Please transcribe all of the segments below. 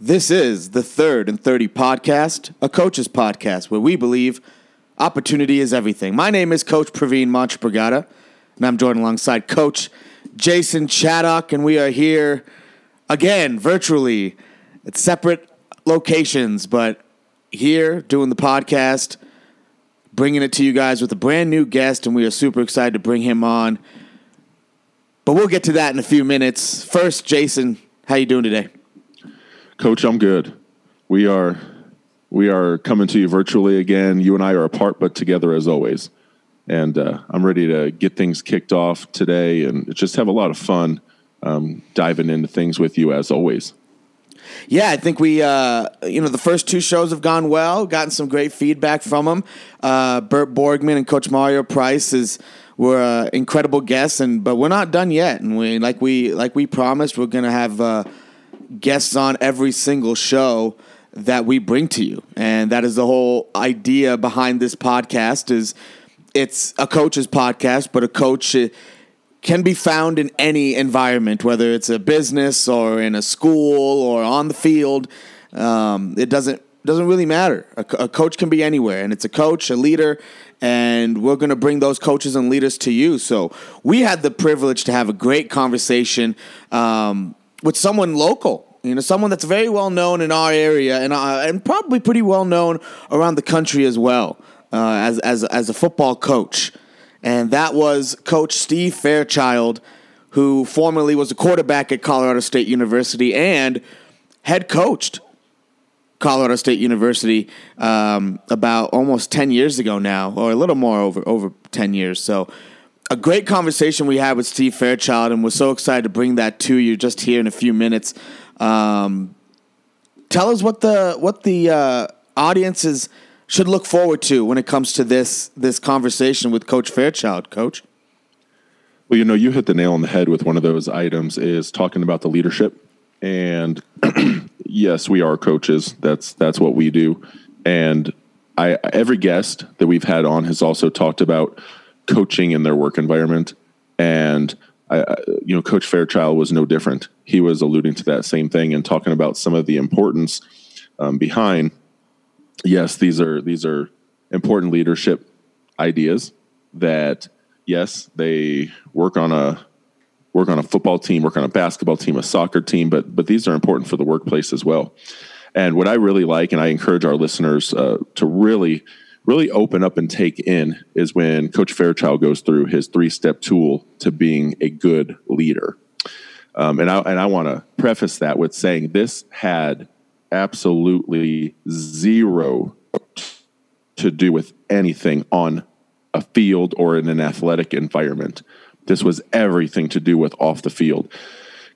This is the Third and 30 podcast, a coach's podcast where we believe opportunity is everything. My name is Coach Praveen Monchbragada, and I'm joined alongside Coach Jason Chaddock, and we are here again virtually at separate locations, but here doing the podcast, bringing it to you guys with a brand new guest, and we are super excited to bring him on. But we'll get to that in a few minutes. First, Jason, how you doing today? Coach, I'm good. We are we are coming to you virtually again. You and I are apart, but together as always. And uh, I'm ready to get things kicked off today and just have a lot of fun um, diving into things with you as always. Yeah, I think we, uh, you know, the first two shows have gone well. Gotten some great feedback from them. Uh, Bert Borgman and Coach Mario Price is were uh, incredible guests, and but we're not done yet. And we, like we, like we promised, we're gonna have uh, guests on every single show that we bring to you. And that is the whole idea behind this podcast is it's a coach's podcast, but a coach can be found in any environment, whether it's a business or in a school or on the field. Um, it doesn't doesn't really matter. A, a, coach can be anywhere, and it's a coach, a leader, and we're going to bring those coaches and leaders to you. So we had the privilege to have a great conversation um, with someone local. You know, someone that's very well known in our area and uh, and probably pretty well known around the country as well uh, as as as a football coach, and that was Coach Steve Fairchild, who formerly was a quarterback at Colorado State University and head coached Colorado State University um, about almost ten years ago now, or a little more over over ten years. So a great conversation we had with Steve Fairchild, and we're so excited to bring that to you just here in a few minutes. Um, tell us what the what the uh, audiences should look forward to when it comes to this this conversation with Coach Fairchild, Coach. Well, you know, you hit the nail on the head with one of those items is talking about the leadership. And yes, we are coaches. That's that's what we do. And I every guest that we've had on has also talked about coaching in their work environment. And I, you know, Coach Fairchild was no different. He was alluding to that same thing and talking about some of the importance um, behind. Yes, these are these are important leadership ideas that yes, they work on a work on a football team, work on a basketball team, a soccer team, but but these are important for the workplace as well. And what I really like, and I encourage our listeners uh, to really really open up and take in is when Coach Fairchild goes through his three step tool to being a good leader. Um, and I, and I want to preface that with saying this had absolutely zero to do with anything on a field or in an athletic environment. This was everything to do with off the field,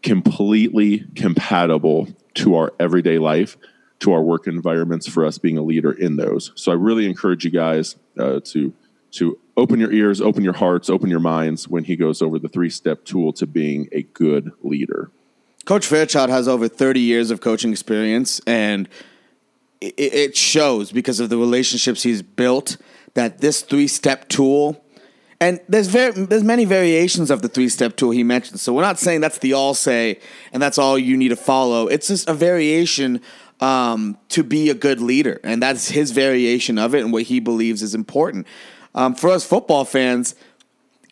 completely compatible to our everyday life to our work environments for us being a leader in those. So I really encourage you guys uh, to to open your ears, open your hearts, open your minds when he goes over the three step tool to being a good leader. Coach Fairchild has over 30 years of coaching experience, and it, it shows because of the relationships he's built that this three step tool. And there's very there's many variations of the three step tool he mentioned. So we're not saying that's the all say and that's all you need to follow. It's just a variation um, to be a good leader, and that's his variation of it and what he believes is important. Um, for us football fans,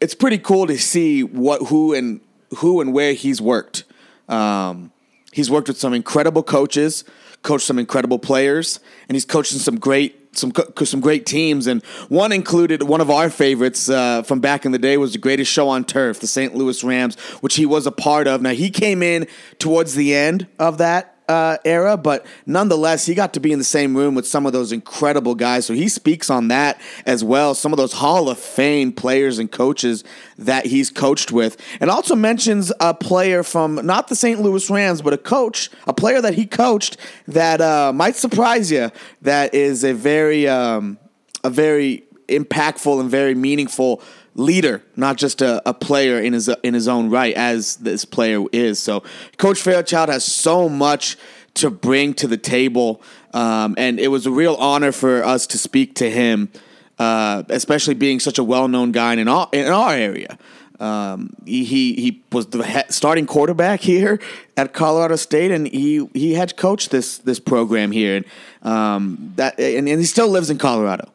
it's pretty cool to see what who and who and where he's worked. Um, he's worked with some incredible coaches, coached some incredible players, and he's coaching some great some some great teams. And one included one of our favorites uh, from back in the day was the greatest show on turf, the St. Louis Rams, which he was a part of. Now he came in towards the end of that uh, era, but nonetheless, he got to be in the same room with some of those incredible guys. So he speaks on that as well. Some of those Hall of Fame players and coaches that he's coached with, and also mentions a player from not the St. Louis Rams, but a coach, a player that he coached that uh, might surprise you. That is a very, um, a very impactful and very meaningful leader, not just a, a, player in his in his own right, as this player is. So, Coach Fairchild has so much to bring to the table, um, and it was a real honor for us to speak to him, uh, especially being such a well known guy in our in our area. Um, he he was the starting quarterback here at Colorado State, and he he had coached this this program here, and um, that and, and he still lives in Colorado.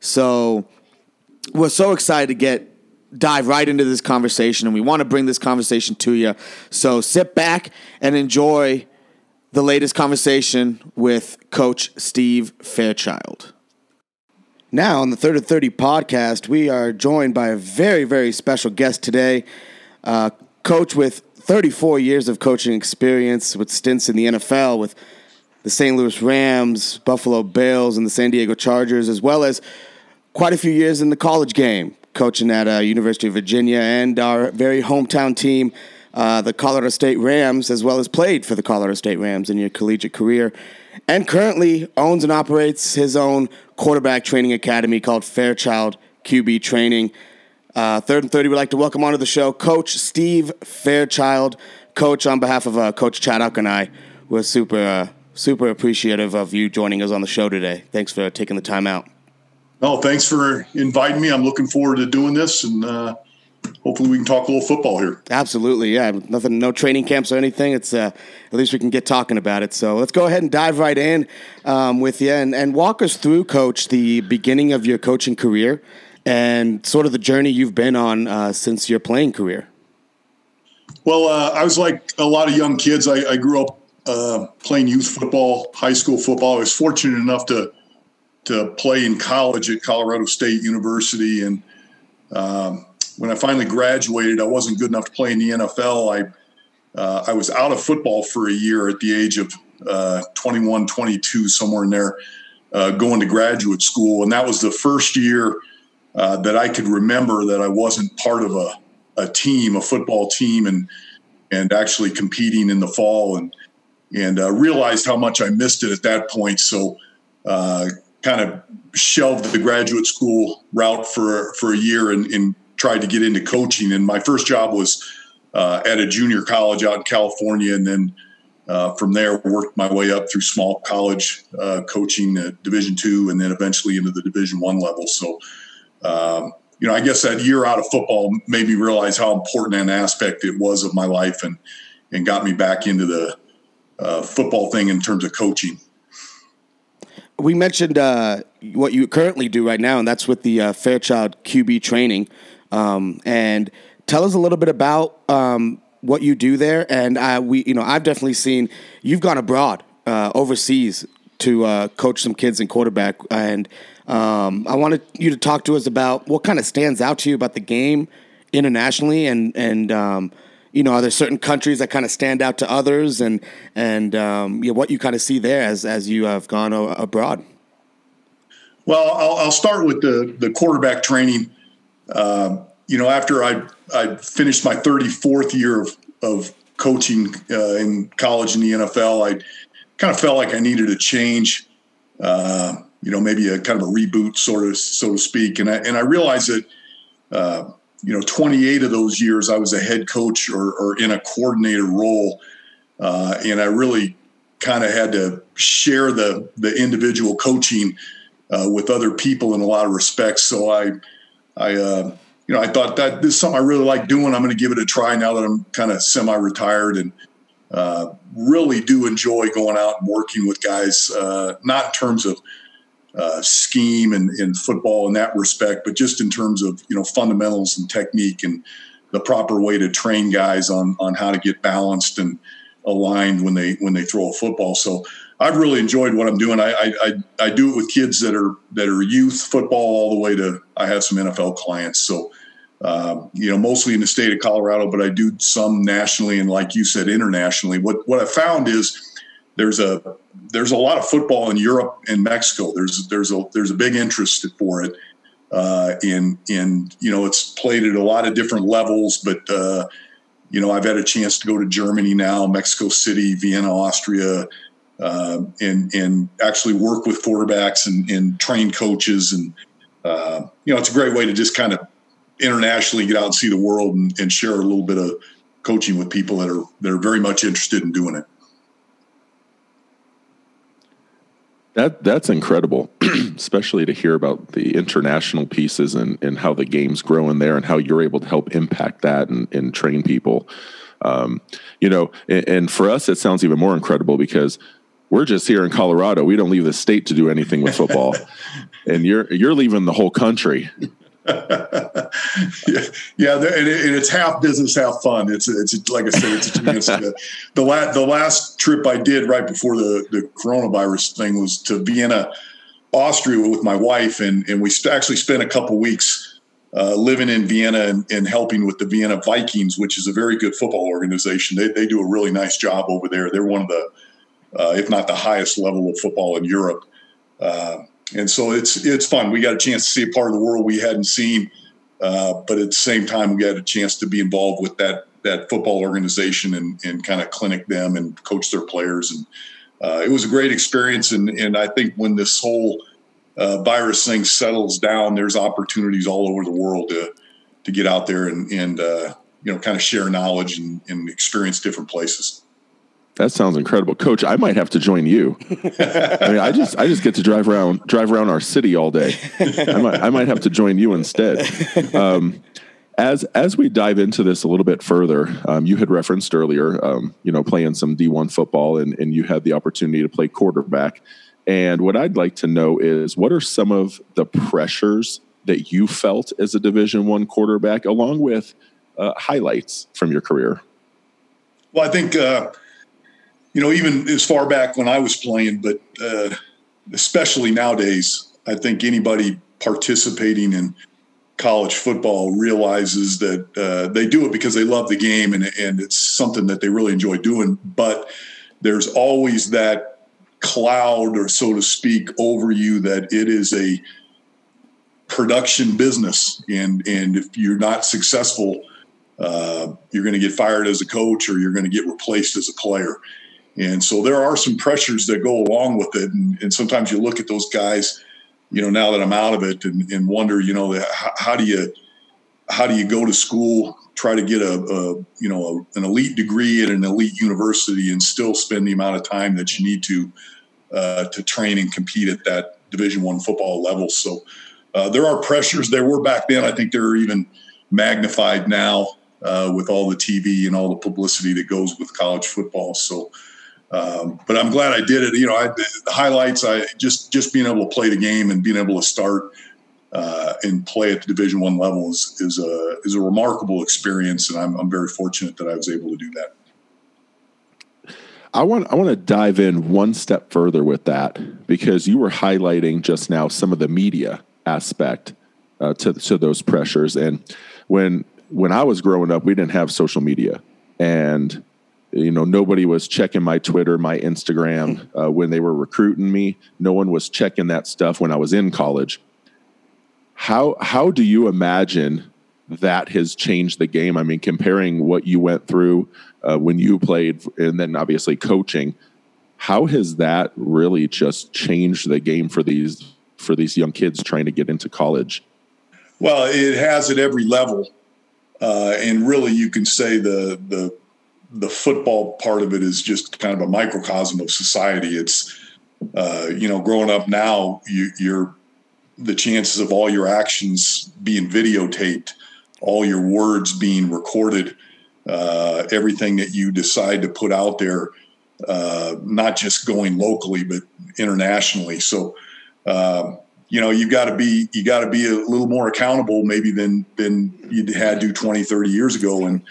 So we're so excited to get dive right into this conversation, and we want to bring this conversation to you. So sit back and enjoy the latest conversation with Coach Steve Fairchild. Now, on the Third and 30 podcast, we are joined by a very, very special guest today. Uh, coach with 34 years of coaching experience, with stints in the NFL, with the St. Louis Rams, Buffalo Bills, and the San Diego Chargers, as well as quite a few years in the college game, coaching at uh, University of Virginia and our very hometown team, uh, the Colorado State Rams, as well as played for the Colorado State Rams in your collegiate career and currently owns and operates his own quarterback training academy called Fairchild QB Training. Uh, third and 30, we'd like to welcome onto the show Coach Steve Fairchild. Coach, on behalf of uh, Coach Chaddock and I, we're super, uh, super appreciative of you joining us on the show today. Thanks for taking the time out. Oh, thanks for inviting me. I'm looking forward to doing this and uh, hopefully we can talk a little football here. Absolutely, yeah. Nothing, no training camps or anything. It's uh, at least we can get talking about it. So let's go ahead and dive right in um, with you and, and walk us through, Coach, the beginning of your coaching career and sort of the journey you've been on uh, since your playing career. Well, uh, I was like a lot of young kids. I, I grew up uh, playing youth football, high school football. I was fortunate enough to to play in college at Colorado State University and. Um, when I finally graduated, I wasn't good enough to play in the NFL. I uh, I was out of football for a year at the age of uh, 21, 22, somewhere in there, uh, going to graduate school, and that was the first year uh, that I could remember that I wasn't part of a, a team, a football team, and and actually competing in the fall, and and uh, realized how much I missed it at that point. So uh, kind of shelved the graduate school route for for a year and, and tried to get into coaching. And my first job was uh, at a junior college out in California, and then uh, from there worked my way up through small college uh, coaching Division two, and then eventually into the Division one level. So. Um, you know, I guess that year out of football made me realize how important an aspect it was of my life, and and got me back into the uh, football thing in terms of coaching we mentioned uh, what you currently do right now, and that's with the uh, Fairchild QB training. Um, and tell us a little bit about um, what you do there. And uh, we, you know, I've definitely seen you've gone abroad, uh, overseas, to uh, coach some kids in quarterback. And um, I wanted you to talk to us about what kind of stands out to you about the game internationally, and and um, you know, are there certain countries that kind of stand out to others, and and um, you know, what you kind of see there as as you have gone o- abroad. Well, I'll, I'll, start with the the quarterback training. Um, you know, after I I finished my 34th year of of coaching uh, in college in the NFL, I kind of felt like I needed a change. Uh, you know, maybe a kind of a reboot, sort of, so to speak. And I and I realized that, uh, you know, 28 of those years I was a head coach or, or in a coordinator role, uh, and I really kind of had to share the the individual coaching uh, with other people in a lot of respects. So I I, uh, you know, I thought that this is something I really like doing. I'm going to give it a try now that I'm kind of semi-retired and uh, really do enjoy going out and working with guys, uh, not in terms of uh, scheme and, and football in that respect, but just in terms of, you know, fundamentals and technique and the proper way to train guys on, on how to get balanced and aligned when they, when they throw a football. So I've really enjoyed what I'm doing. I, I, I do it with kids that are that are youth football all the way to I have some NFL clients. So um, you know, mostly in the state of Colorado, but I do some nationally and, like you said, internationally. What what I found is there's a there's a lot of football in Europe and Mexico. There's there's a there's a big interest for it. Uh, in in you know, it's played at a lot of different levels, but uh, you know, I've had a chance to go to Germany now, Mexico City, Vienna, Austria uh, and and actually work with quarterbacks and, and train coaches and uh, you know it's a great way to just kind of internationally get out and see the world and, and, share a little bit of coaching with people that are that are very much interested in doing it. That that's incredible, especially to hear about the international pieces and, and how the game's growing there and how you're able to help impact that and, and train people. Um, you know, and, and for us, it sounds even more incredible because we're just here in Colorado. We don't leave the state to do anything with football, and you're you're leaving the whole country. Yeah, yeah, and, it's half business, half fun. It's it's like I said, it's a chance. To, the last the last trip I did right before the the coronavirus thing was to Vienna, Austria, with my wife, and and we actually spent a couple weeks uh, living in Vienna and, and, helping with the Vienna Vikings, which is a very good football organization. They they do a really nice job over there. They're one of the, uh, if not the highest level of football in Europe. Uh, and so it's it's fun. We got a chance to see a part of the world we hadn't seen, uh, but at the same time, we had a chance to be involved with that that football organization and, and kind of clinic them and coach their players. And uh, it was a great experience. And and I think when this whole uh, virus thing settles down, there's opportunities all over the world to to get out there and and uh, you know kind of share knowledge and, and experience different places. That sounds incredible, Coach. I might have to join you. I mean, I just I just get to drive around drive around our city all day. I might I might have to join you instead. Um, as as we dive into this a little bit further, um, you had referenced earlier, um, you know, playing some D one football, and and you had the opportunity to play quarterback. And what I'd like to know is, what are some of the pressures that you felt as a Division one quarterback, along with uh, highlights from your career? Well, I think. Uh, you know, even as far back when I was playing, but uh, especially nowadays, I think anybody participating in college football realizes that uh, they do it because they love the game and, and it's something that they really enjoy doing. But there's always that cloud, or so to speak, over you that it is a production business, and and if you're not successful, uh, you're going to get fired as a coach or you're going to get replaced as a player. And so there are some pressures that go along with it. And, and sometimes you look at those guys, you know, now that I'm out of it and, and wonder, you know, how, how, do you, how do you go to school, try to get a, a you know, a, an elite degree at an elite university and still spend the amount of time that you need to, uh, to train and compete at that division one football level. So uh, there are pressures there were back then. I think they're even magnified now uh, with all the TV and all the publicity that goes with college football. So, um, but I'm glad I did it. You know, I, the highlights, I just just being able to play the game and being able to start uh, and play at the Division One level is is a is a remarkable experience, and I'm I'm very fortunate that I was able to do that. I want I want to dive in one step further with that because you were highlighting just now some of the media aspect uh, to to those pressures, and when when I was growing up, we didn't have social media, and you know nobody was checking my twitter my instagram uh, when they were recruiting me. No one was checking that stuff when i was in college. How how do you imagine that has changed the game? I mean comparing what you went through uh, when you played and then obviously coaching how has that really just changed the game for these for these young kids trying to get into college? Well it has at every level uh, and really you can say the the the football part of it is just kind of a microcosm of society. It's uh, you know, growing up now, you, you're the chances of all your actions being videotaped, all your words being recorded, uh, everything that you decide to put out there, uh, not just going locally but internationally. So, uh, you know, you've got to be you got to be a little more accountable maybe than than you had to 20, 30 years ago, and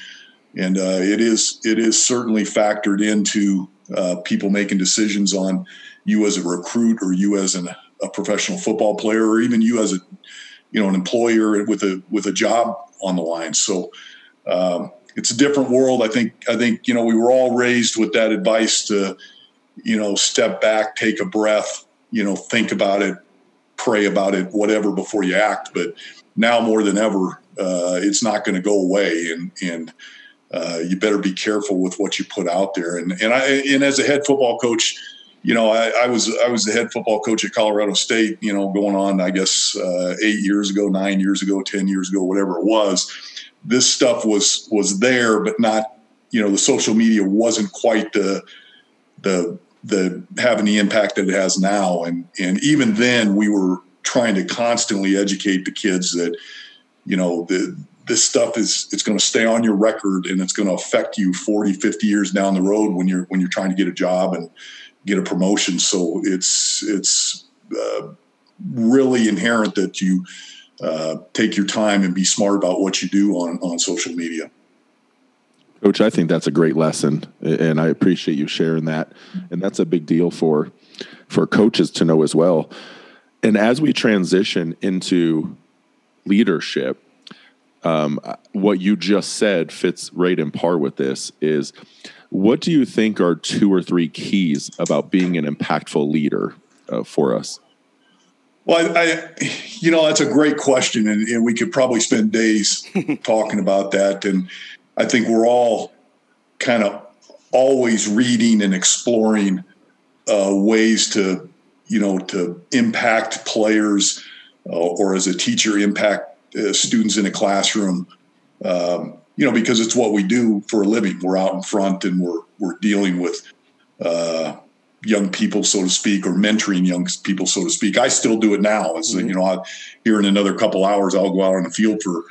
and uh, it is it is certainly factored into uh, people making decisions on you as a recruit or you as an, a professional football player or even you as a you know an employer with a with a job on the line. So um, it's a different world. I think I think you know we were all raised with that advice to you know step back, take a breath, you know think about it, pray about it, whatever before you act. But now more than ever, uh, it's not going to go away, and and uh, you better be careful with what you put out there. And and I and as a head football coach, you know, I, I was I was the head football coach at Colorado State. You know, going on I guess uh, eight years ago, nine years ago, ten years ago, whatever it was. This stuff was was there, but not. You know, the social media wasn't quite the the the having the impact that it has now. And and even then, we were trying to constantly educate the kids that you know the this stuff is it's going to stay on your record and it's going to affect you 40 50 years down the road when you're when you're trying to get a job and get a promotion. So it's it's uh, really inherent that you uh, take your time and be smart about what you do on on social media. Coach i think that's a great lesson and i appreciate you sharing that. And that's a big deal for for coaches to know as well. And as we transition into leadership um, what you just said fits right in par with this is what do you think are two or three keys about being an impactful leader uh, for us? Well I, I, you know that's a great question and, and we could probably spend days talking about that and i think we're all kind of always reading and exploring uh, ways to you know to impact players uh, or as a teacher impact uh, students in a classroom. Um, you know, because it's what we do for a living. We're out in front and we're we're dealing with uh, young people, so to speak, or mentoring young people, so to speak. I still do it now. As mm-hmm. you know, I, here in another couple hours, I'll go out on the field for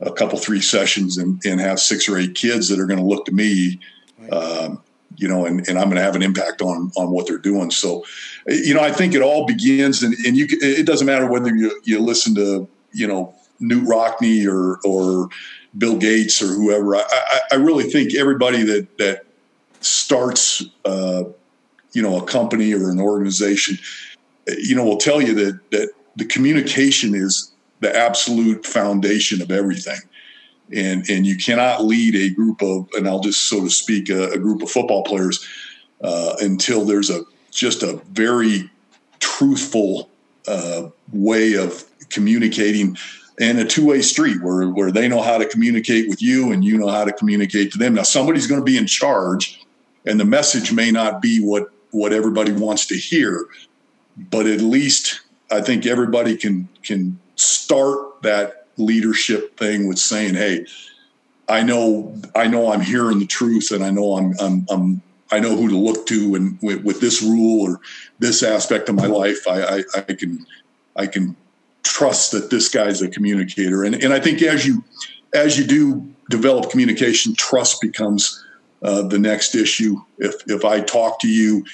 a couple three sessions and, and have six or eight kids that are going to look to me. Um, you know, and, and I'm going to have an impact on on what they're doing. So, you know, I think it all begins, and, and you it doesn't matter whether you you listen to you know Knute Rockne or or Bill Gates or whoever. I, I, I really think everybody that that starts, uh, you know, a company or an organization, you know, will tell you that that the communication is the absolute foundation of everything. And, and you cannot lead a group of, and I'll just so to speak, a, a group of football players uh, until there's a just a very truthful uh, way of communicating and a two-way street where, where they know how to communicate with you and you know how to communicate to them. Now somebody's going to be in charge and the message may not be what what everybody wants to hear but at least i think everybody can can start that leadership thing with saying hey i know i know i'm hearing the truth and i know i'm i'm, I'm I know who to look to, and with, with, this rule or this aspect of my life, I, I, I can I can trust that this guy's a communicator. And, and I think as you as you do develop communication, trust becomes uh, the next issue. If if I talk to you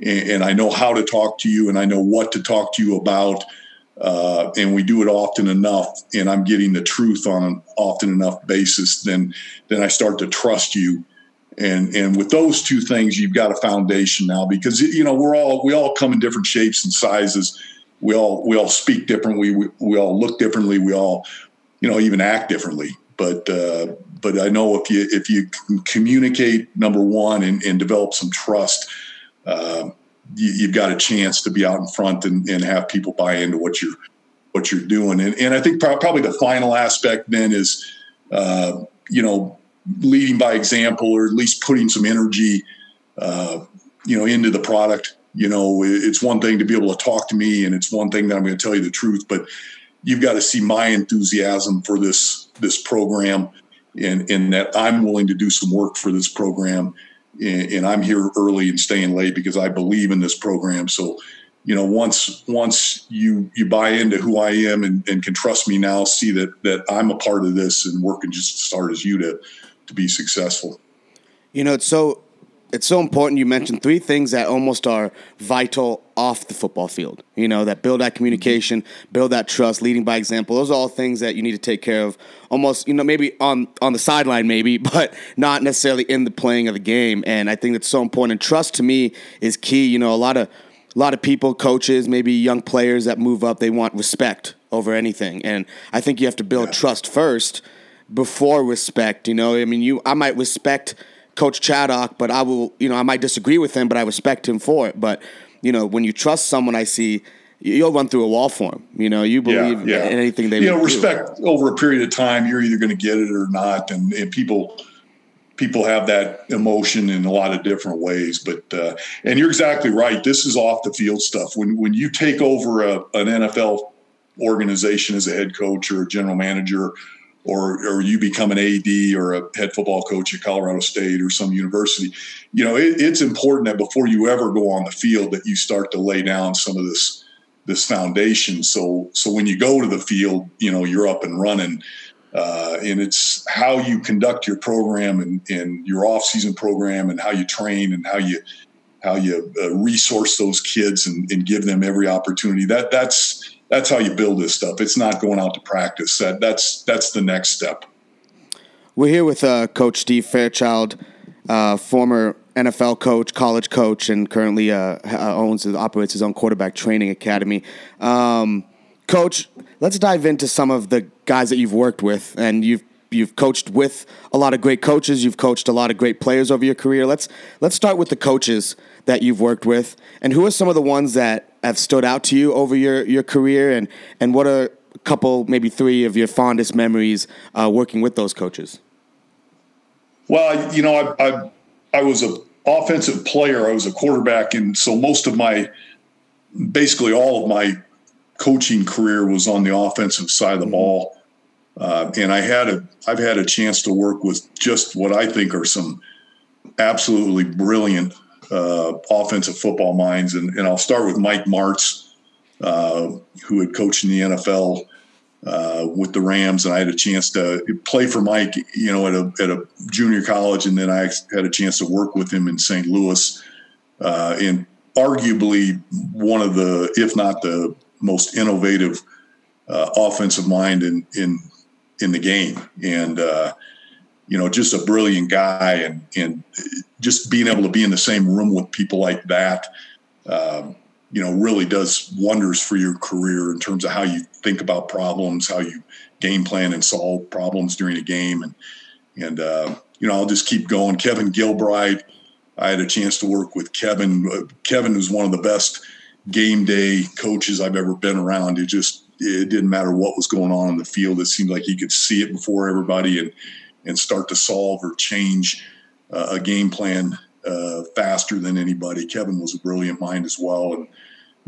and, and, I know how to talk to you and I know what to talk to you about, uh, and we do it often enough, and I'm getting the truth on an often enough basis, then then I start to trust you. And and with those two things, you've got a foundation now because you know we're all we all come in different shapes and sizes we all we all speak differently. We we all look differently. We all, you know, even act differently. But uh, but I know if you if you communicate number one and, and develop some trust, uh, you, have got a chance to be out in front and, and have people buy into what you're what you're doing. And and I think probably the final aspect then is, uh, you know, leading by example or at least putting some energy, uh, you know, into the product you know it's one thing to be able to talk to me and it's one thing that i'm going to tell you the truth but you've got to see my enthusiasm for this this program and and that i'm willing to do some work for this program. And, and i'm here early and staying late because i believe in this program. So you know once once you you buy into who i am and, and can trust me now see that that i'm a part of this and working just as hard as you to to be successful. You know it's so it's so important you mentioned three things that almost are vital off the football field. You know, that build that communication, build that trust, leading by example. Those are all things that you need to take care of almost, you know, maybe on on the sideline maybe, but not necessarily in the playing of the game. And I think that's so important. And trust to me is key. You know, a lot of a lot of people, coaches, maybe young players that move up, they want respect over anything. And I think you have to build yeah. trust first before respect. You know, I mean, you I might respect Coach Chaddock, but I will, you know, I might disagree with him, but I respect him for it. But you know, when you trust someone, I see you'll run through a wall for them. You know, you believe yeah, yeah. in anything they. Do. You know, respect do. over a period of time. You're either going to get it or not, and, and, people people have that emotion in a lot of different ways. But uh, and you're exactly right. This is off the field stuff. When when you take over a, an NFL organization as a head coach or a general manager or or you become an AD or a head football coach at Colorado State or some university, you know, it, it's important that before you ever go on the field that you start to lay down some of this this foundation. So so when you go to the field, you know, you're up and running. Uh, and it's how you conduct your program and, and your off-season program and how you train and how you how you uh, resource those kids and, and give them every opportunity. That that's that's how you build this stuff. It's not going out to practice. That that's that's the next step. We're here with uh, Coach Steve Fairchild, uh, former NFL coach, college coach, and currently uh, owns and operates his own quarterback training academy. Um, coach, let's dive into some of the guys that you've worked with, and you've you've coached with a lot of great coaches. You've coached a lot of great players over your career. Let's let's start with the coaches that you've worked with, and who are some of the ones that have stood out to you over your, your career, and, and what are a couple, maybe three of your fondest memories uh, working with those coaches? Well, you know, I, I, I was an offensive player. I was a quarterback, and so most of my, basically all of my coaching career was on the offensive side of the mm-hmm. ball. Uh, and I had a, I've had a chance to work with just what I think are some absolutely brilliant uh, offensive football minds, and, and, I'll start with Mike Martz, uh, who had coached in the NFL uh, with the Rams, and I had a chance to play for Mike, you know, at a at a junior college, and then I had a chance to work with him in St. Louis, uh, and arguably one of the, if not the most innovative uh, offensive mind in in in the game, and uh, you know, just a brilliant guy and, and just being able to be in the same room with people like that, um, you know, really does wonders for your career in terms of how you think about problems, how you game plan and solve problems during a game. And, and, uh, you know, I'll just keep going. Kevin Gilbride, I had a chance to work with Kevin. Kevin was one of the best game day coaches I've ever been around. It just, it didn't matter what was going on in the field. It seemed like he could see it before everybody. And, and start to solve or change uh, a game plan uh, faster than anybody. Kevin was a brilliant mind as well. And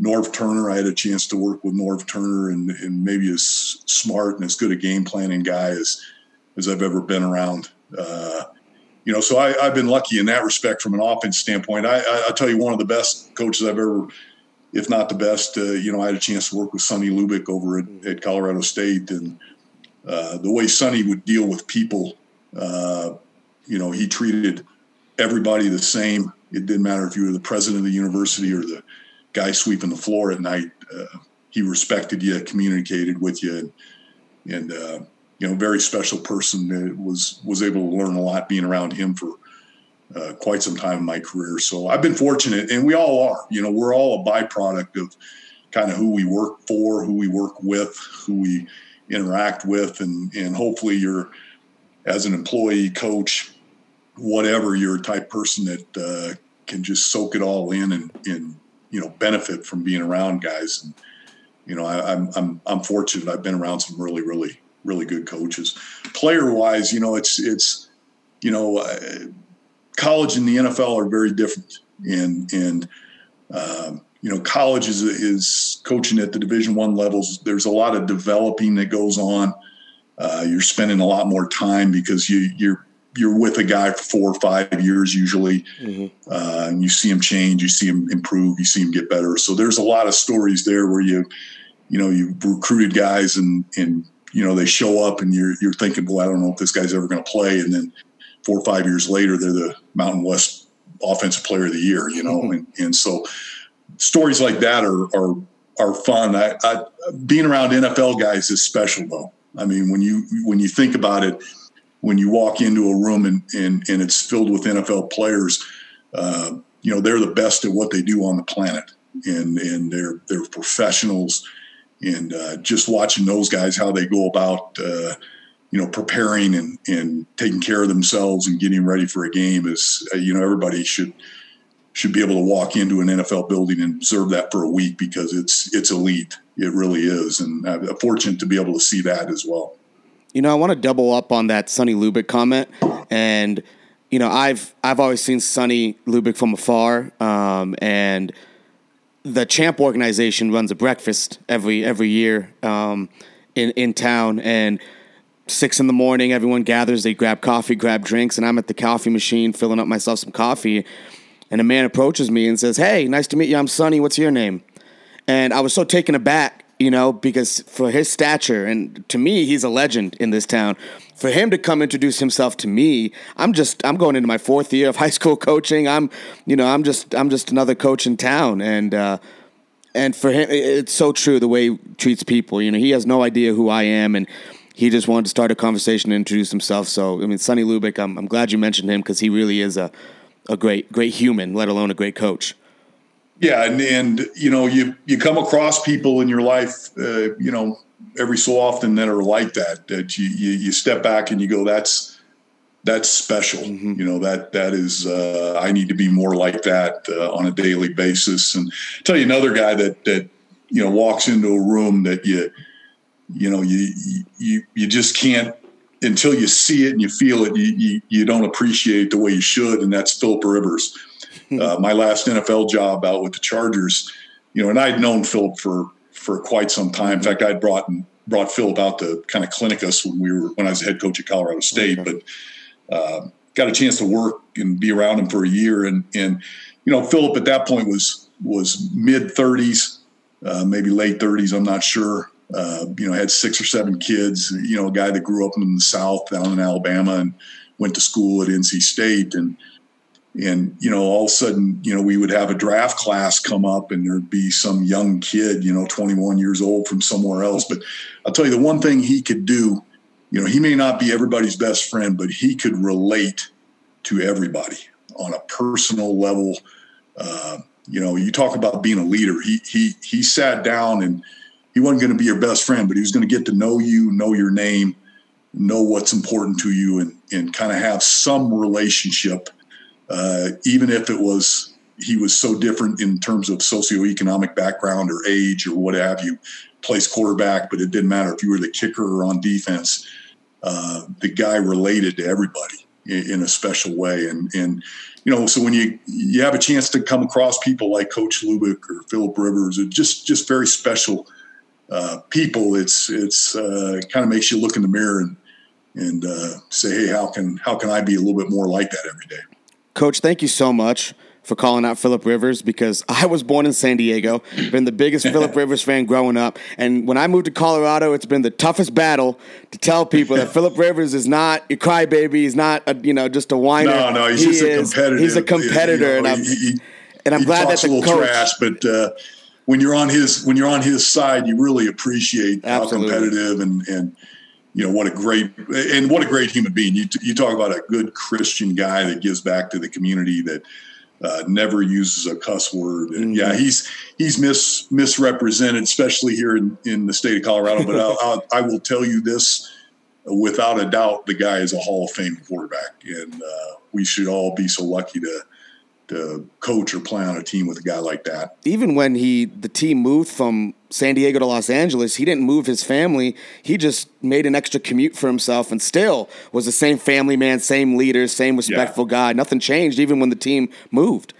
Norv Turner, I had a chance to work with Norv Turner and, and maybe as smart and as good a game planning guy as, as I've ever been around. Uh, you know, so I, have been lucky in that respect from an offense standpoint. I, I, will tell you, one of the best coaches I've ever, if not the best, uh, you know, I had a chance to work with Sonny Lubick over at, at Colorado State, and uh, the way Sonny would deal with people uh, you know, he treated everybody the same. It didn't matter if you were the president of the university or the guy sweeping the floor at night. Uh, he respected you, communicated with you, and, and uh, you know, very special person. That was was able to learn a lot being around him for uh, quite some time in my career. So I've been fortunate, and we all are. You know, we're all a byproduct of kind of who we work for, who we work with, who we interact with, and and hopefully you're as an employee, coach, whatever, you're a type person that uh, can just soak it all in and, and, you know, benefit from being around guys. And, you know, I, am I'm, I'm, I'm fortunate. I've been around some really, really, really good coaches. Player wise, you know, it's, it's, you know, uh, college and the NFL are very different. And, and, um, you know, college is, is coaching at the division one levels. There's a lot of developing that goes on. Uh, you're spending a lot more time because you, you're you're with a guy for four or five years usually, mm-hmm. uh, and you see him change, you see him improve, you see him get better. So there's a lot of stories there where you, you know, you recruited guys and and you know they show up and you're you're thinking, well, I don't know if this guy's ever going to play, and then four or five years later, they're the Mountain West Offensive Player of the Year, you know, mm-hmm. and and so stories like that are are are fun. I, I being around NFL guys is special though. I mean, when you when you think about it, when you walk into a room and and, and it's filled with NFL players, uh, you know they're the best at what they do on the planet, and and they're they're professionals, and uh, just watching those guys how they go about. Uh, you know, preparing and, and taking care of themselves and getting ready for a game is, uh, you know, everybody should should be able to walk into an NFL building and observe that for a week because it's it's elite. It really is, and I'm fortunate to be able to see that as well. You know, I want to double up on that Sonny Lubick comment, and you know, I've I've always seen Sonny Lubick from afar, um, and the Champ organization runs a breakfast every every year um, in in town, and six in the morning, everyone gathers, they grab coffee, grab drinks, and I'm at the coffee machine filling up myself some coffee. And a man approaches me and says, Hey, nice to meet you. I'm Sonny. What's your name? And I was so taken aback, you know, because for his stature, and to me, he's a legend in this town. For him to come introduce himself to me, I'm just I'm going into my fourth year of high school coaching. I'm, you know, I'm just I'm just another coach in town, and uh, and for him, it's so true the way he treats people. You know, he has no idea who I am, and he just wanted to start a conversation and introduce himself. So, I mean, Sonny Lubick, I'm, I'm glad you mentioned him because he really is a, a great, great human, let alone a great coach. Yeah, and and you know, you you come across people in your life, uh, you know, every so often that are like that. That you you, you step back and you go, that's that's special. Mm-hmm. You know that that is uh, I need to be more like that uh, on a daily basis. And I'll tell you another guy that that you know walks into a room that you you know you you you just can't until you see it and you feel it. You you, you don't appreciate the way you should, and that's Philip Rivers. Hmm. Uh, my last NFL job out with the Chargers, you know, and I'd known Philip for for quite some time. In fact, I'd brought brought Philip out to kind of clinic us when we were when I was head coach at Colorado State, okay. but uh, got a chance to work and be around him for a year. And and you know, Philip at that point was was mid thirties, uh, maybe late thirties. I'm not sure. Uh, you know, had six or seven kids. You know, a guy that grew up in the South, down in Alabama, and went to school at NC State, and and you know all of a sudden you know we would have a draft class come up and there'd be some young kid you know 21 years old from somewhere else. But i'll tell you the one thing he could do you know he may not be everybody's best friend but he could relate to everybody on a personal level. Uh, you know you talk about being a leader. He he he sat down and he wasn't going to be your best friend but he was going to get to know you know your name know what's important to you and and kind of have some relationship uh, even if it was he was so different in terms of socioeconomic background or age or what have you, plays quarterback, but it didn't matter if you were the kicker or on defense. Uh, the guy related to everybody in, in, a special way, and and you know, so when you you have a chance to come across people like Coach Lubick or Philip Rivers, or just just very special uh, people, it's it's uh, kind of makes you look in the mirror and and uh, say, hey, how can how can I be a little bit more like that every day? Coach, thank you so much for calling out Philip Rivers because I was born in San Diego, been the biggest Philip Rivers fan growing up, and when I moved to Colorado, it's been the toughest battle to tell people that Philip Rivers is not a crybaby, he's not a, you know just a whiner. No, no, he's he just is, a competitor. He's a competitor, you know, and I'm he, and I'm glad that the coach. Trash, but uh, when you're on his when you're on his side, you really appreciate Absolutely. how competitive and and you know what a great and what a great human being. You you talk about a good Christian guy that gives back to the community that uh, never uses a cuss word. And mm-hmm. yeah, he's he's mis misrepresented, especially here in, in the state of Colorado. But I'll, I'll, I will tell you this without a doubt: the guy is a Hall of Fame quarterback, and uh, we should all be so lucky to to coach or play on a team with a guy like that. Even when he the team moved from San Diego to Los Angeles, he didn't move his family. He just made an extra commute for himself and still was the same family man, same leader, same respectful yeah. guy. Nothing changed even when the team moved.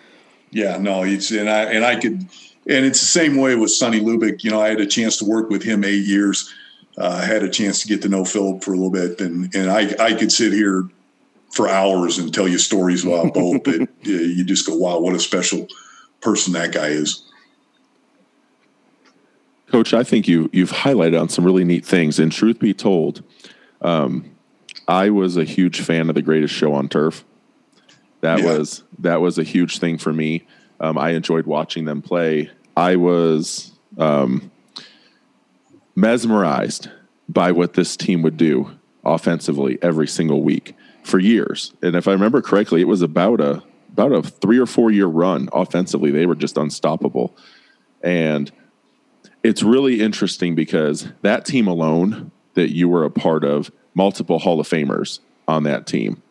Yeah, no, it's and I and I could and it's the same way with Sonny Lubick. You know, I had a chance to work with him eight years. Uh, I had a chance to get to know Philip for a little bit, and and I I could sit here for hours and tell you stories about both that you just go, wow, what a special person that guy is. Coach, I think you you've highlighted on some really neat things. And truth be told, um, I was a huge fan of the Greatest Show on Turf. That yeah. was that was a huge thing for me. Um, I enjoyed watching them play. I was um, mesmerized by what this team would do offensively every single week for years. And if I remember correctly, it was about a about a three or four year run offensively. They were just unstoppable. And it's really interesting because that team alone that you were a part of, multiple Hall of Famers on that team.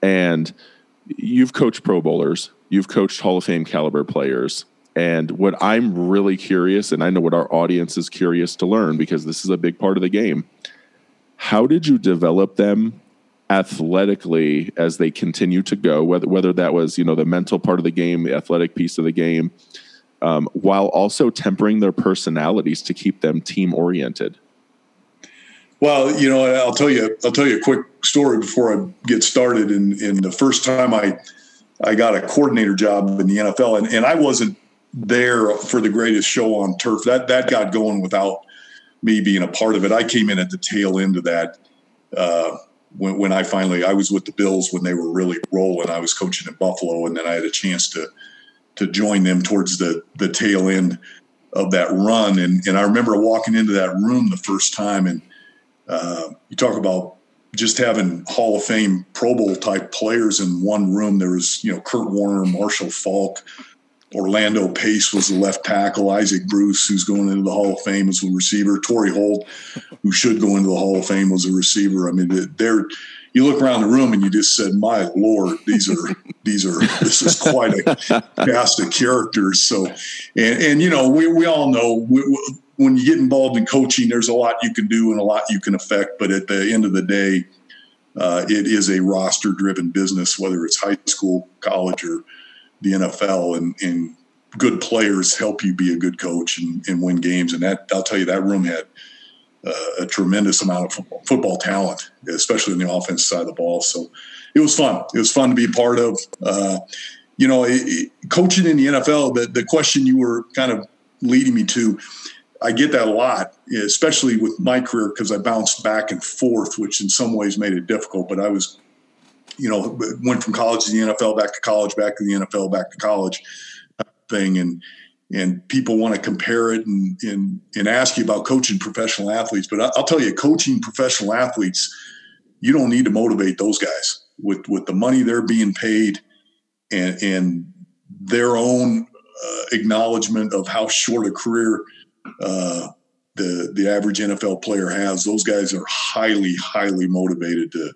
And you've coached Pro Bowlers, you've coached Hall of Fame caliber players. And what I'm really curious, and I know what our audience is curious to learn because this is a big part of the game. How did you develop them athletically as they continue to go, whether whether that was you know the mental part of the game, the athletic piece of the game, um, while also tempering their personalities to keep them team oriented. Well, you know, I'll tell you, I'll tell you a quick story before I get started. In the first time I, I got a coordinator job in the NFL, and, and I wasn't there for the greatest show on turf. That that got going without me being a part of it. I came in at the tail end of that. Uh, when, when I finally I was with the Bills when they were really rolling. I was coaching in Buffalo, and then I had a chance to to join them towards the the tail end of that run. And and I remember walking into that room the first time, and uh, you talk about just having Hall of Fame, Pro Bowl type players in one room. There was you know Kurt Warner, Marshall Faulk. Orlando Pace was the left tackle. Isaac Bruce, who's going into the Hall of Fame, was a receiver. Torry Holt, who should go into the Hall of Fame, was a receiver. I mean, they're you look around the room and you just said, "My Lord, these are these are this is quite a cast of characters." So, and and you know, we we all know we, we, when you get involved in coaching, there's a lot you can do and a lot you can affect. But at the end of the day, uh, it is a roster-driven business, whether it's high school, college, or the NFL, and and good players help you be a good coach and, and win games. And that I'll tell you, that room had uh, a tremendous amount of football, football, talent, especially in the offense side of the ball. So it was fun. It was fun to be part of. Uh, you know, it, it, coaching in the NFL. The, the question you were kind of leading me to, I get that a lot, especially with my career because I bounced back and forth, which in some ways made it difficult. But I was, you know, went from college to the NFL, back to college, back to the NFL, back to college, thing, and and people want to compare it and, and, and ask you about coaching professional athletes. But I'll tell you, coaching professional athletes, you don't need to motivate those guys with, with the money they're being paid and, and their own uh, acknowledgement of how short a career uh, the the average NFL player has. Those guys are highly, highly motivated to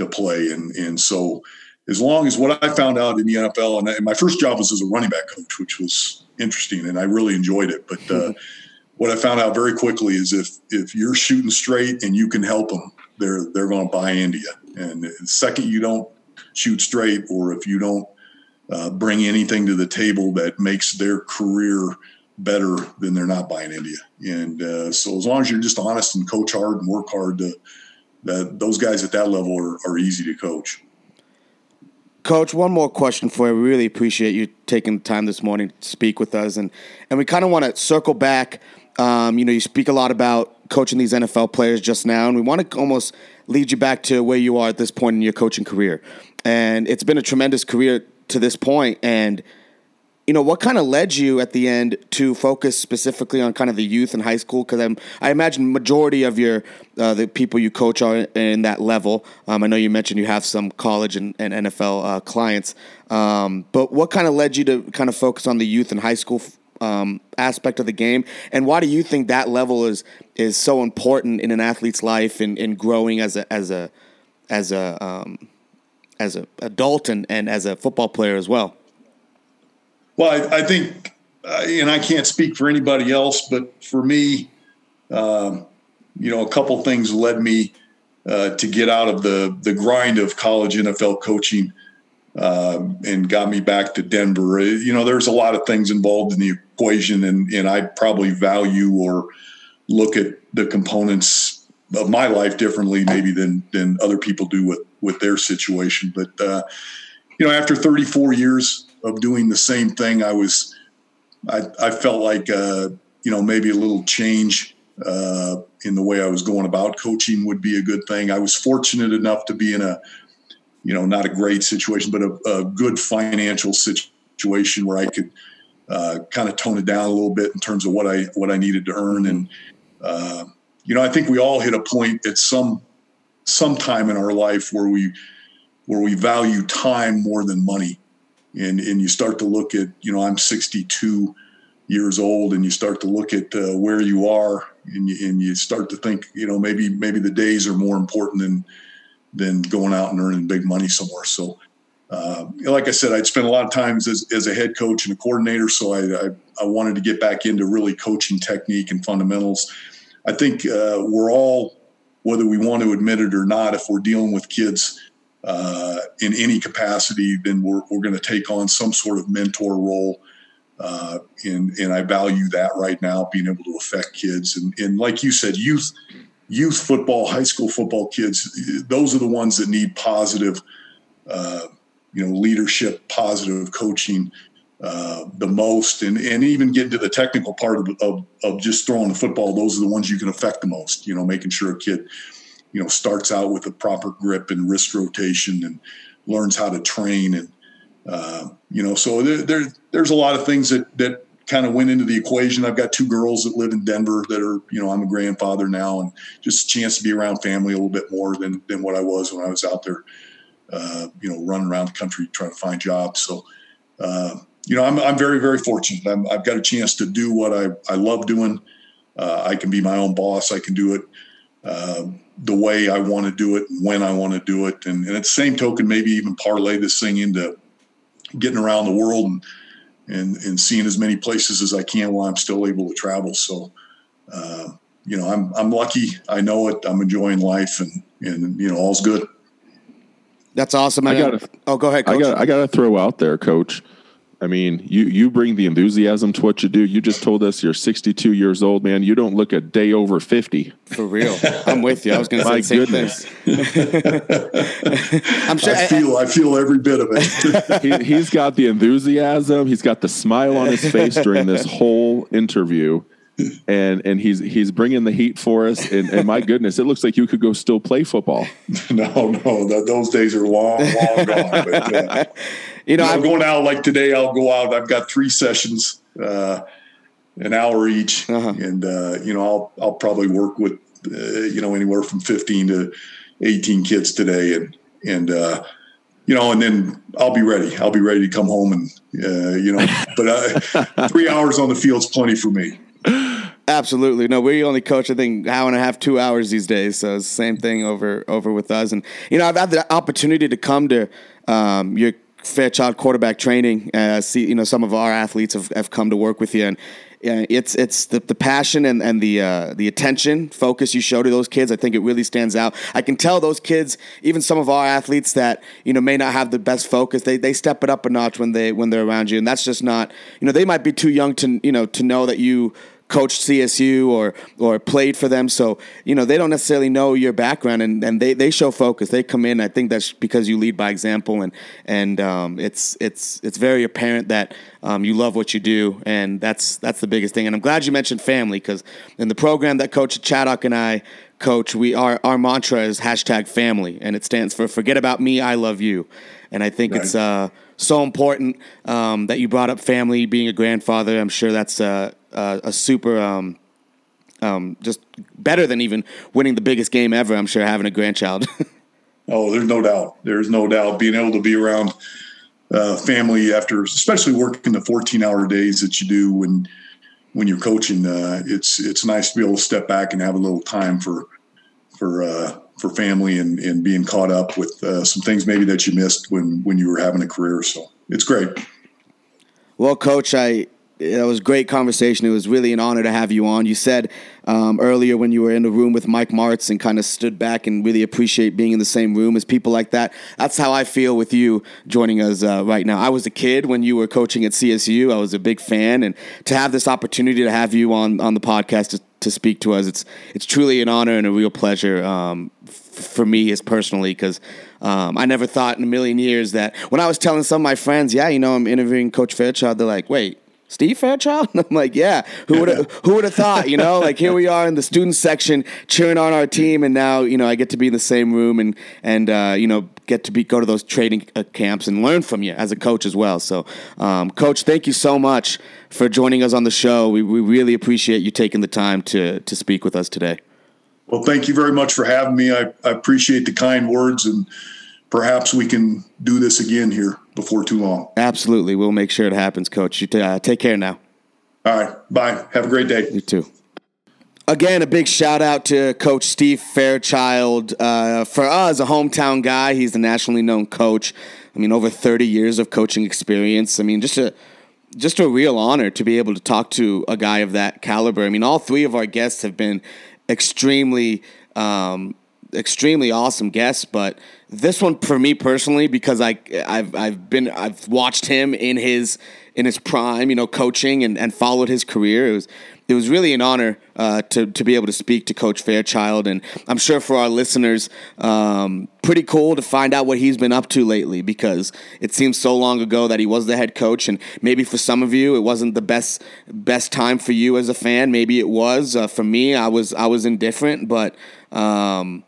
to play, and and so as long as what I found out in the NFL, and my first job was as a running back coach, which was interesting, and I really enjoyed it. But uh, what I found out very quickly is if if you're shooting straight and you can help them, they're they're going to buy into you. And the second you don't shoot straight, or if you don't uh, bring anything to the table that makes their career better, then they're not buying into you. And uh, so as long as you're just honest and coach hard and work hard, to, that those guys at that level are, are easy to coach. Coach, one more question for you. We really appreciate you taking the time this morning to speak with us, and and we kind of want to circle back. Um, you know, you speak a lot about coaching these NFL players just now, and we want to almost lead you back to where you are at this point in your coaching career. And it's been a tremendous career to this point, and you know, what kind of led you at the end to focus specifically on kind of the youth and high school? Because I imagine majority of your uh, the people you coach are in that level. Um, I know you mentioned you have some college and, and NFL uh, clients, um, but what kind of led you to kind of focus on the youth and high school um, aspect of the game? And why do you think that level is is so important in an athlete's life and in, in growing as a as a as a um, as a adult and, and as a football player as well? Well, I, I think, uh, and I can't speak for anybody else, but for me, um, you know, a couple things led me uh, to get out of the the grind of college NFL coaching um, and got me back to Denver. Uh, you know, there's a lot of things involved in the equation, and and I probably value or look at the components of my life differently, maybe than than other people do with with their situation. But uh, you know, after 34 years of doing the same thing. I was, I, I felt like, uh, you know, maybe a little change uh, in the way I was going about coaching would be a good thing. I was fortunate enough to be in a, you know, not a great situation, but a, a good financial situation where I could uh, kind of tone it down a little bit in terms of what I what I needed to earn. And uh, you know, I think we all hit a point at some some time in our life where we where we value time more than money and and you start to look at you know I'm 62 years old and you start to look at uh, where you are and you, and you start to think you know maybe maybe the days are more important than than going out and earning big money somewhere so uh, like I said, I'd spent a lot of times as, as a head coach and a coordinator, so I, I, I, wanted to get back into really coaching technique and fundamentals. I think uh, we're all, whether we want to admit it or not, if we're dealing with kids uh, in any capacity, then we're, we're going to take on some sort of mentor role. Uh, and, and I value that right now, being able to affect kids. And, and like you said, youth, youth football, high school football kids, those are the ones that need positive, uh, you know, leadership, positive coaching uh, the most, and and even getting to the technical part of, of of just throwing the football. Those are the ones you can affect the most. You know, making sure a kid, you know, starts out with a proper grip and wrist rotation and learns how to train and uh, you know, so there, there, there's a lot of things that that kind of went into the equation. I've got two girls that live in Denver that are, you know, I'm a grandfather now, and just a chance to be around family a little bit more than than what I was when I was out there, uh, you know, running around the country trying to find jobs. So, uh, you know, I'm I'm very very fortunate. i have got a chance to do what I I love doing. Uh, I can be my own boss. I can do it uh, the way I want to do it, and when I want to do it, and, and at the same token, maybe even parlay this thing into getting around the world and and and seeing as many places as I can while I'm still able to travel. So, uh, you know, I'm I'm lucky. I know it. I'm enjoying life, and and you know, all's good. That's awesome. I, got. Oh, go ahead. Coach. I got. I got to throw out there, Coach. I mean, you you bring the enthusiasm to what you do. You just told us you're 62 years old, man. You don't look a day over 50. For real, I'm with you. I was going to say My goodness. I'm sure. I feel I feel every bit of it. he, he's got the enthusiasm. He's got the smile on his face during this whole interview and and he's he's bringing the heat for us. And, and, my goodness, it looks like you could go still play football. no, no, those days are long, long gone. But, uh, you know, I'm going out like today. I'll go out. I've got three sessions, uh, an hour each, uh-huh. and uh, you know, I'll I'll probably work with uh, you know anywhere from 15 to 18 kids today, and and uh, you know, and then I'll be ready. I'll be ready to come home and, uh, you know, but uh, three hours on the field's plenty for me. Absolutely. No, we only coach, I think, hour and a half, two hours these days. So it's the same thing over over with us. And, you know, I've had the opportunity to come to um, your Fairchild quarterback training. Uh, see, you know, some of our athletes have, have come to work with you. And uh, it's it's the, the passion and, and the uh, the attention focus you show to those kids. I think it really stands out. I can tell those kids, even some of our athletes that you know may not have the best focus, they they step it up a notch when they when they're around you, and that's just not you know they might be too young to you know to know that you coached CSU or or played for them. So you know they don't necessarily know your background, and, and they, they show focus. They come in. I think that's because you lead by example, and and um, it's it's it's very apparent that um, you love what you do, and that's that's the biggest thing. And I'm glad you mentioned family because in the program that Coach Chaddock and I coach, we our our mantra is hashtag family, and it stands for forget about me, I love you. And I think right. it's uh, so important um, that you brought up family, being a grandfather. I'm sure that's uh, uh, a super um, um, just better than even winning the biggest game ever. I'm sure having a grandchild. oh, there's no doubt. There's no doubt being able to be around uh, family after, especially working the 14 hour days that you do when when you're coaching. Uh, it's it's nice to be able to step back and have a little time for for uh, for family and, and being caught up with uh, some things maybe that you missed when when you were having a career. So it's great. Well, coach, I it was great conversation. It was really an honor to have you on. You said um, earlier when you were in the room with Mike Martz and kind of stood back and really appreciate being in the same room as people like that. That's how I feel with you joining us uh, right now. I was a kid when you were coaching at CSU. I was a big fan, and to have this opportunity to have you on on the podcast to, to speak to us, it's it's truly an honor and a real pleasure um, for me as personally because. Um, I never thought in a million years that when I was telling some of my friends, yeah, you know, I'm interviewing Coach Fairchild, they're like, wait, Steve Fairchild? And I'm like, yeah. Who would who would have thought? You know, like here we are in the student section cheering on our team, and now you know I get to be in the same room and and uh, you know get to be go to those training uh, camps and learn from you as a coach as well. So, um, coach, thank you so much for joining us on the show. We we really appreciate you taking the time to to speak with us today. Well, thank you very much for having me. I, I appreciate the kind words and perhaps we can do this again here before too long. Absolutely. We'll make sure it happens, Coach. You t- uh, take care now. All right. Bye. Have a great day. You too. Again, a big shout out to Coach Steve Fairchild. Uh, for us, a hometown guy, he's a nationally known coach. I mean, over 30 years of coaching experience. I mean, just a just a real honor to be able to talk to a guy of that caliber. I mean, all three of our guests have been extremely um, extremely awesome guests, but this one for me personally because I I've I've been I've watched him in his in his prime, you know, coaching and, and followed his career. It was it was really an honor uh, to to be able to speak to Coach Fairchild, and I'm sure for our listeners, um, pretty cool to find out what he's been up to lately because it seems so long ago that he was the head coach, and maybe for some of you it wasn't the best best time for you as a fan. Maybe it was uh, for me. I was I was indifferent, but. Um,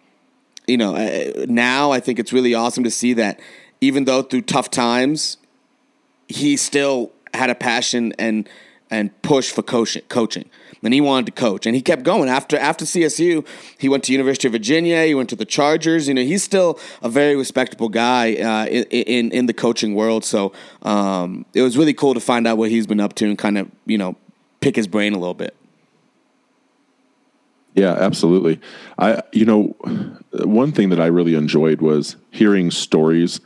you know, uh, now I think it's really awesome to see that even though through tough times, he still had a passion and and push for coaching. Coaching, and he wanted to coach, and he kept going after after CSU. He went to University of Virginia. He went to the Chargers. You know, he's still a very respectable guy uh, in, in, in the coaching world. So um, it was really cool to find out what he's been up to and kind of you know pick his brain a little bit. Yeah, absolutely. I, you know, one thing that I really enjoyed was hearing stories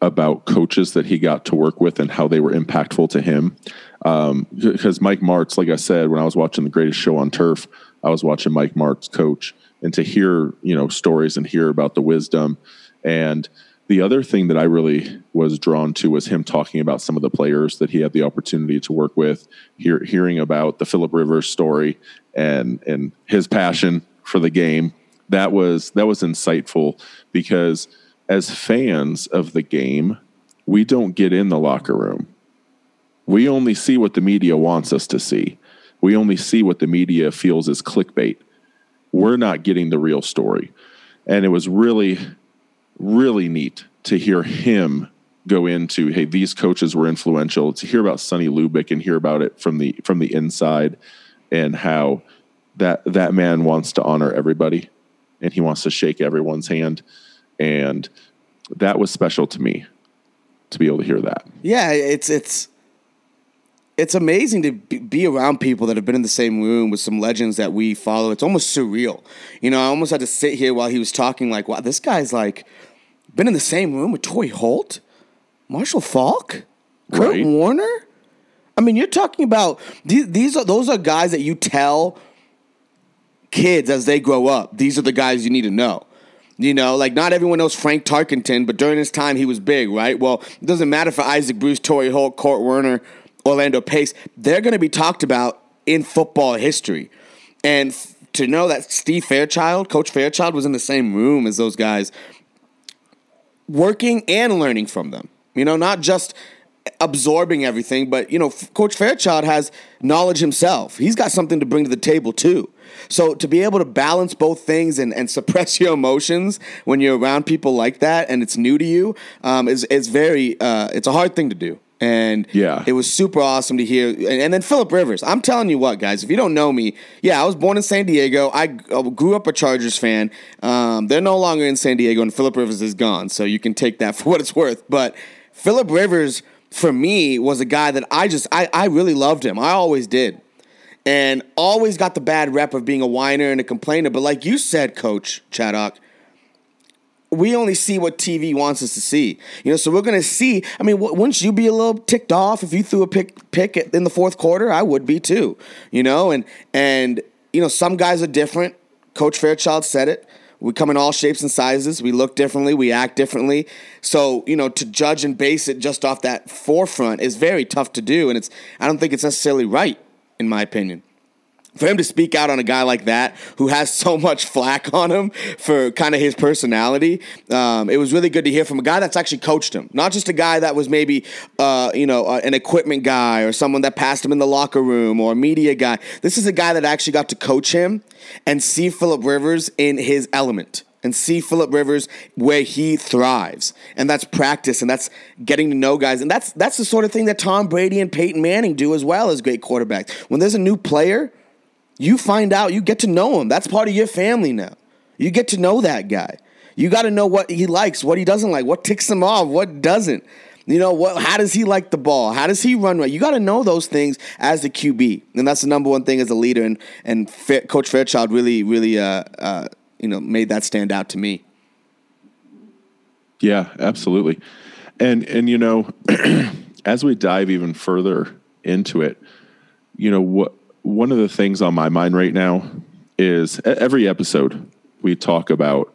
about coaches that he got to work with and how they were impactful to him. Um, because Mike Martz, like I said, when I was watching the greatest show on turf, I was watching Mike Martz coach and to hear, you know, stories and hear about the wisdom. And the other thing that I really was drawn to was him talking about some of the players that he had the opportunity to work with, hear, hearing about the Philip Rivers story and and his passion for the game. That was that was insightful because as fans of the game, we don't get in the locker room. We only see what the media wants us to see. We only see what the media feels is clickbait. We're not getting the real story. And it was really, really neat to hear him go into, hey, these coaches were influential, to hear about Sonny Lubick and hear about it from the from the inside and how that that man wants to honor everybody and he wants to shake everyone's hand and that was special to me to be able to hear that. Yeah, it's it's it's amazing to be around people that have been in the same room with some legends that we follow. It's almost surreal. You know, I almost had to sit here while he was talking, like, wow, this guy's like been in the same room with Torry Holt, Marshall Faulk, Kurt right. Warner. I mean, you're talking about these, these are those are guys that you tell kids as they grow up. These are the guys you need to know. You know, like not everyone knows Frank Tarkenton, but during his time he was big, right? Well, it doesn't matter for Isaac Bruce, Torry Holt, Kurt Warner, Orlando Pace. They're going to be talked about in football history. And to know that Steve Fairchild, Coach Fairchild, was in the same room as those guys, working and learning from them. You know, not just absorbing everything, but you know, Coach Fairchild has knowledge himself. He's got something to bring to the table too. So to be able to balance both things and, and suppress your emotions when you're around people like that and it's new to you um, is is very uh, it's a hard thing to do. And yeah, it was super awesome to hear. And, and then Philip Rivers, I'm telling you what, guys, if you don't know me, yeah, I was born in San Diego. I grew up a Chargers fan. Um, they're no longer in San Diego, and Philip Rivers is gone. So you can take that for what it's worth. But Philip Rivers, for me, was a guy that I just I, I really loved him. I always did and always got the bad rep of being a whiner and a complainer. But like you said, Coach Chaddock, we only see what TV wants us to see. You know, so we're going to see. I mean, w- wouldn't you be a little ticked off if you threw a pick pick in the fourth quarter? I would be too. You know, and and you know, some guys are different. Coach Fairchild said it. We come in all shapes and sizes. We look differently. We act differently. So, you know, to judge and base it just off that forefront is very tough to do. And it's, I don't think it's necessarily right in my opinion. For him to speak out on a guy like that who has so much flack on him for kind of his personality, um, it was really good to hear from a guy that's actually coached him, not just a guy that was maybe, uh, you know, uh, an equipment guy or someone that passed him in the locker room or a media guy. This is a guy that actually got to coach him and see Philip Rivers in his element and see Philip Rivers where he thrives. And that's practice and that's getting to know guys. And that's that's the sort of thing that Tom Brady and Peyton Manning do as well as great quarterbacks. When there's a new player, you find out, you get to know him. That's part of your family now. You get to know that guy. You got to know what he likes, what he doesn't like, what ticks him off, what doesn't. You know what? How does he like the ball? How does he run right? You got to know those things as the QB, and that's the number one thing as a leader. And and Coach Fairchild really, really uh, uh, you know made that stand out to me. Yeah, absolutely. And and you know, as we dive even further into it, you know what one of the things on my mind right now is every episode we talk about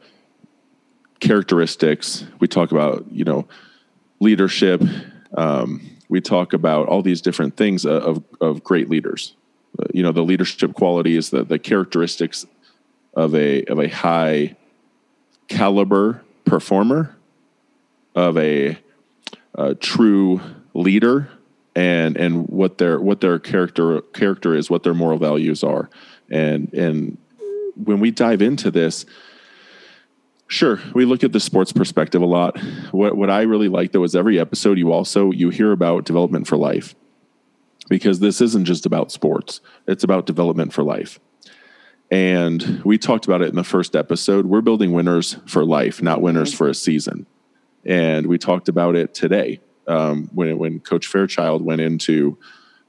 characteristics. We talk about, you know, leadership. Um, we talk about all these different things of, of great leaders. Uh, you know, the leadership qualities, the, the characteristics of a, of a high caliber performer, of a, a true leader, and and what their what their character character is, what their moral values are, and and when we dive into this, Sure, we look at the sports perspective a lot. What what I really like though is every episode you also you hear about development for life. Because this isn't just about sports. It's about development for life. And we talked about it in the first episode. We're building winners for life, not winners for a season. And we talked about it today um, when when Coach Fairchild went into,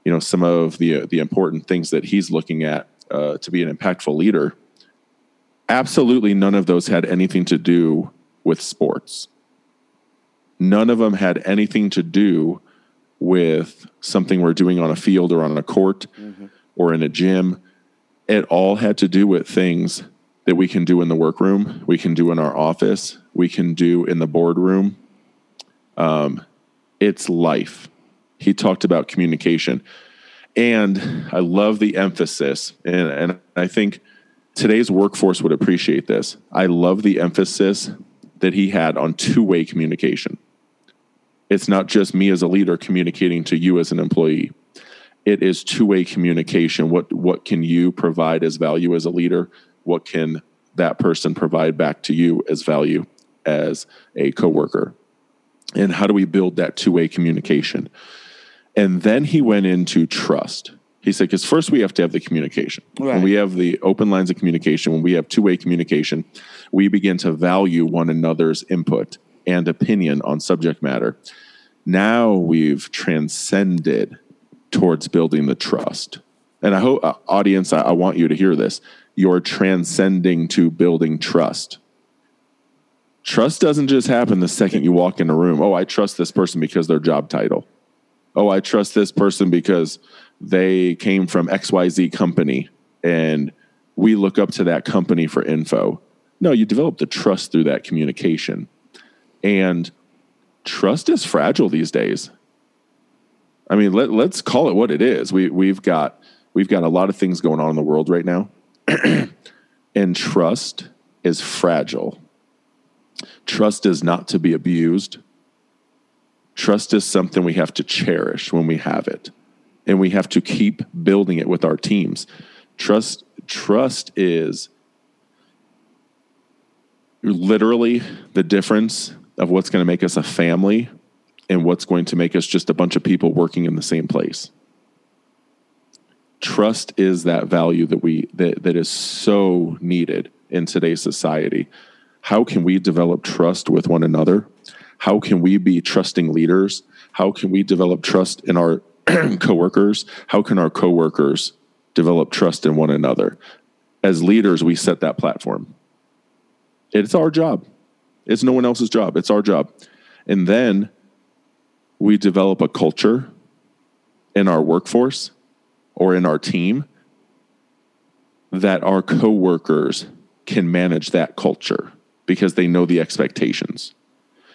you know, some of the the important things that he's looking at uh, to be an impactful leader absolutely none of those had anything to do with sports. None of them had anything to do with something we're doing on a field or on a court mm-hmm. or in a gym. It all had to do with things that we can do in the workroom, we can do in our office, we can do in the boardroom. Um, it's life. He talked about communication. And I love the emphasis. And, and I think today's workforce would appreciate this. I love the emphasis that he had on two way communication. It's not just me as a leader communicating to you as an employee. It is two way communication. What what can you provide as value as a leader? What can that person provide back to you as value as a coworker? And how do we build that two way communication? And then he went into trust. He said, because first we have to have the communication. Right. When we have the open lines of communication, when we have two way communication, we begin to value one another's input and opinion on subject matter. Now we've transcended towards building the trust. And I hope, uh, audience, I, I want you to hear this. You're transcending to building trust. Trust doesn't just happen the second you walk in a room. Oh, I trust this person because their job title. Oh, I trust this person because they came from XYZ company and we look up to that company for info. No, you develop the trust through that communication. And trust is fragile these days. I mean, let, let's call it what it is. We, we've got we've got a lot of things going on in the world right now. and trust is fragile. Trust is not to be abused. Trust is something we have to cherish when we have it and we have to keep building it with our teams. Trust trust is literally the difference of what's going to make us a family and what's going to make us just a bunch of people working in the same place. Trust is that value that we that, that is so needed in today's society. How can we develop trust with one another? How can we be trusting leaders? How can we develop trust in our coworkers, how can our coworkers develop trust in one another? As leaders, we set that platform. It's our job. It's no one else's job. It's our job. And then we develop a culture in our workforce or in our team that our coworkers can manage that culture because they know the expectations.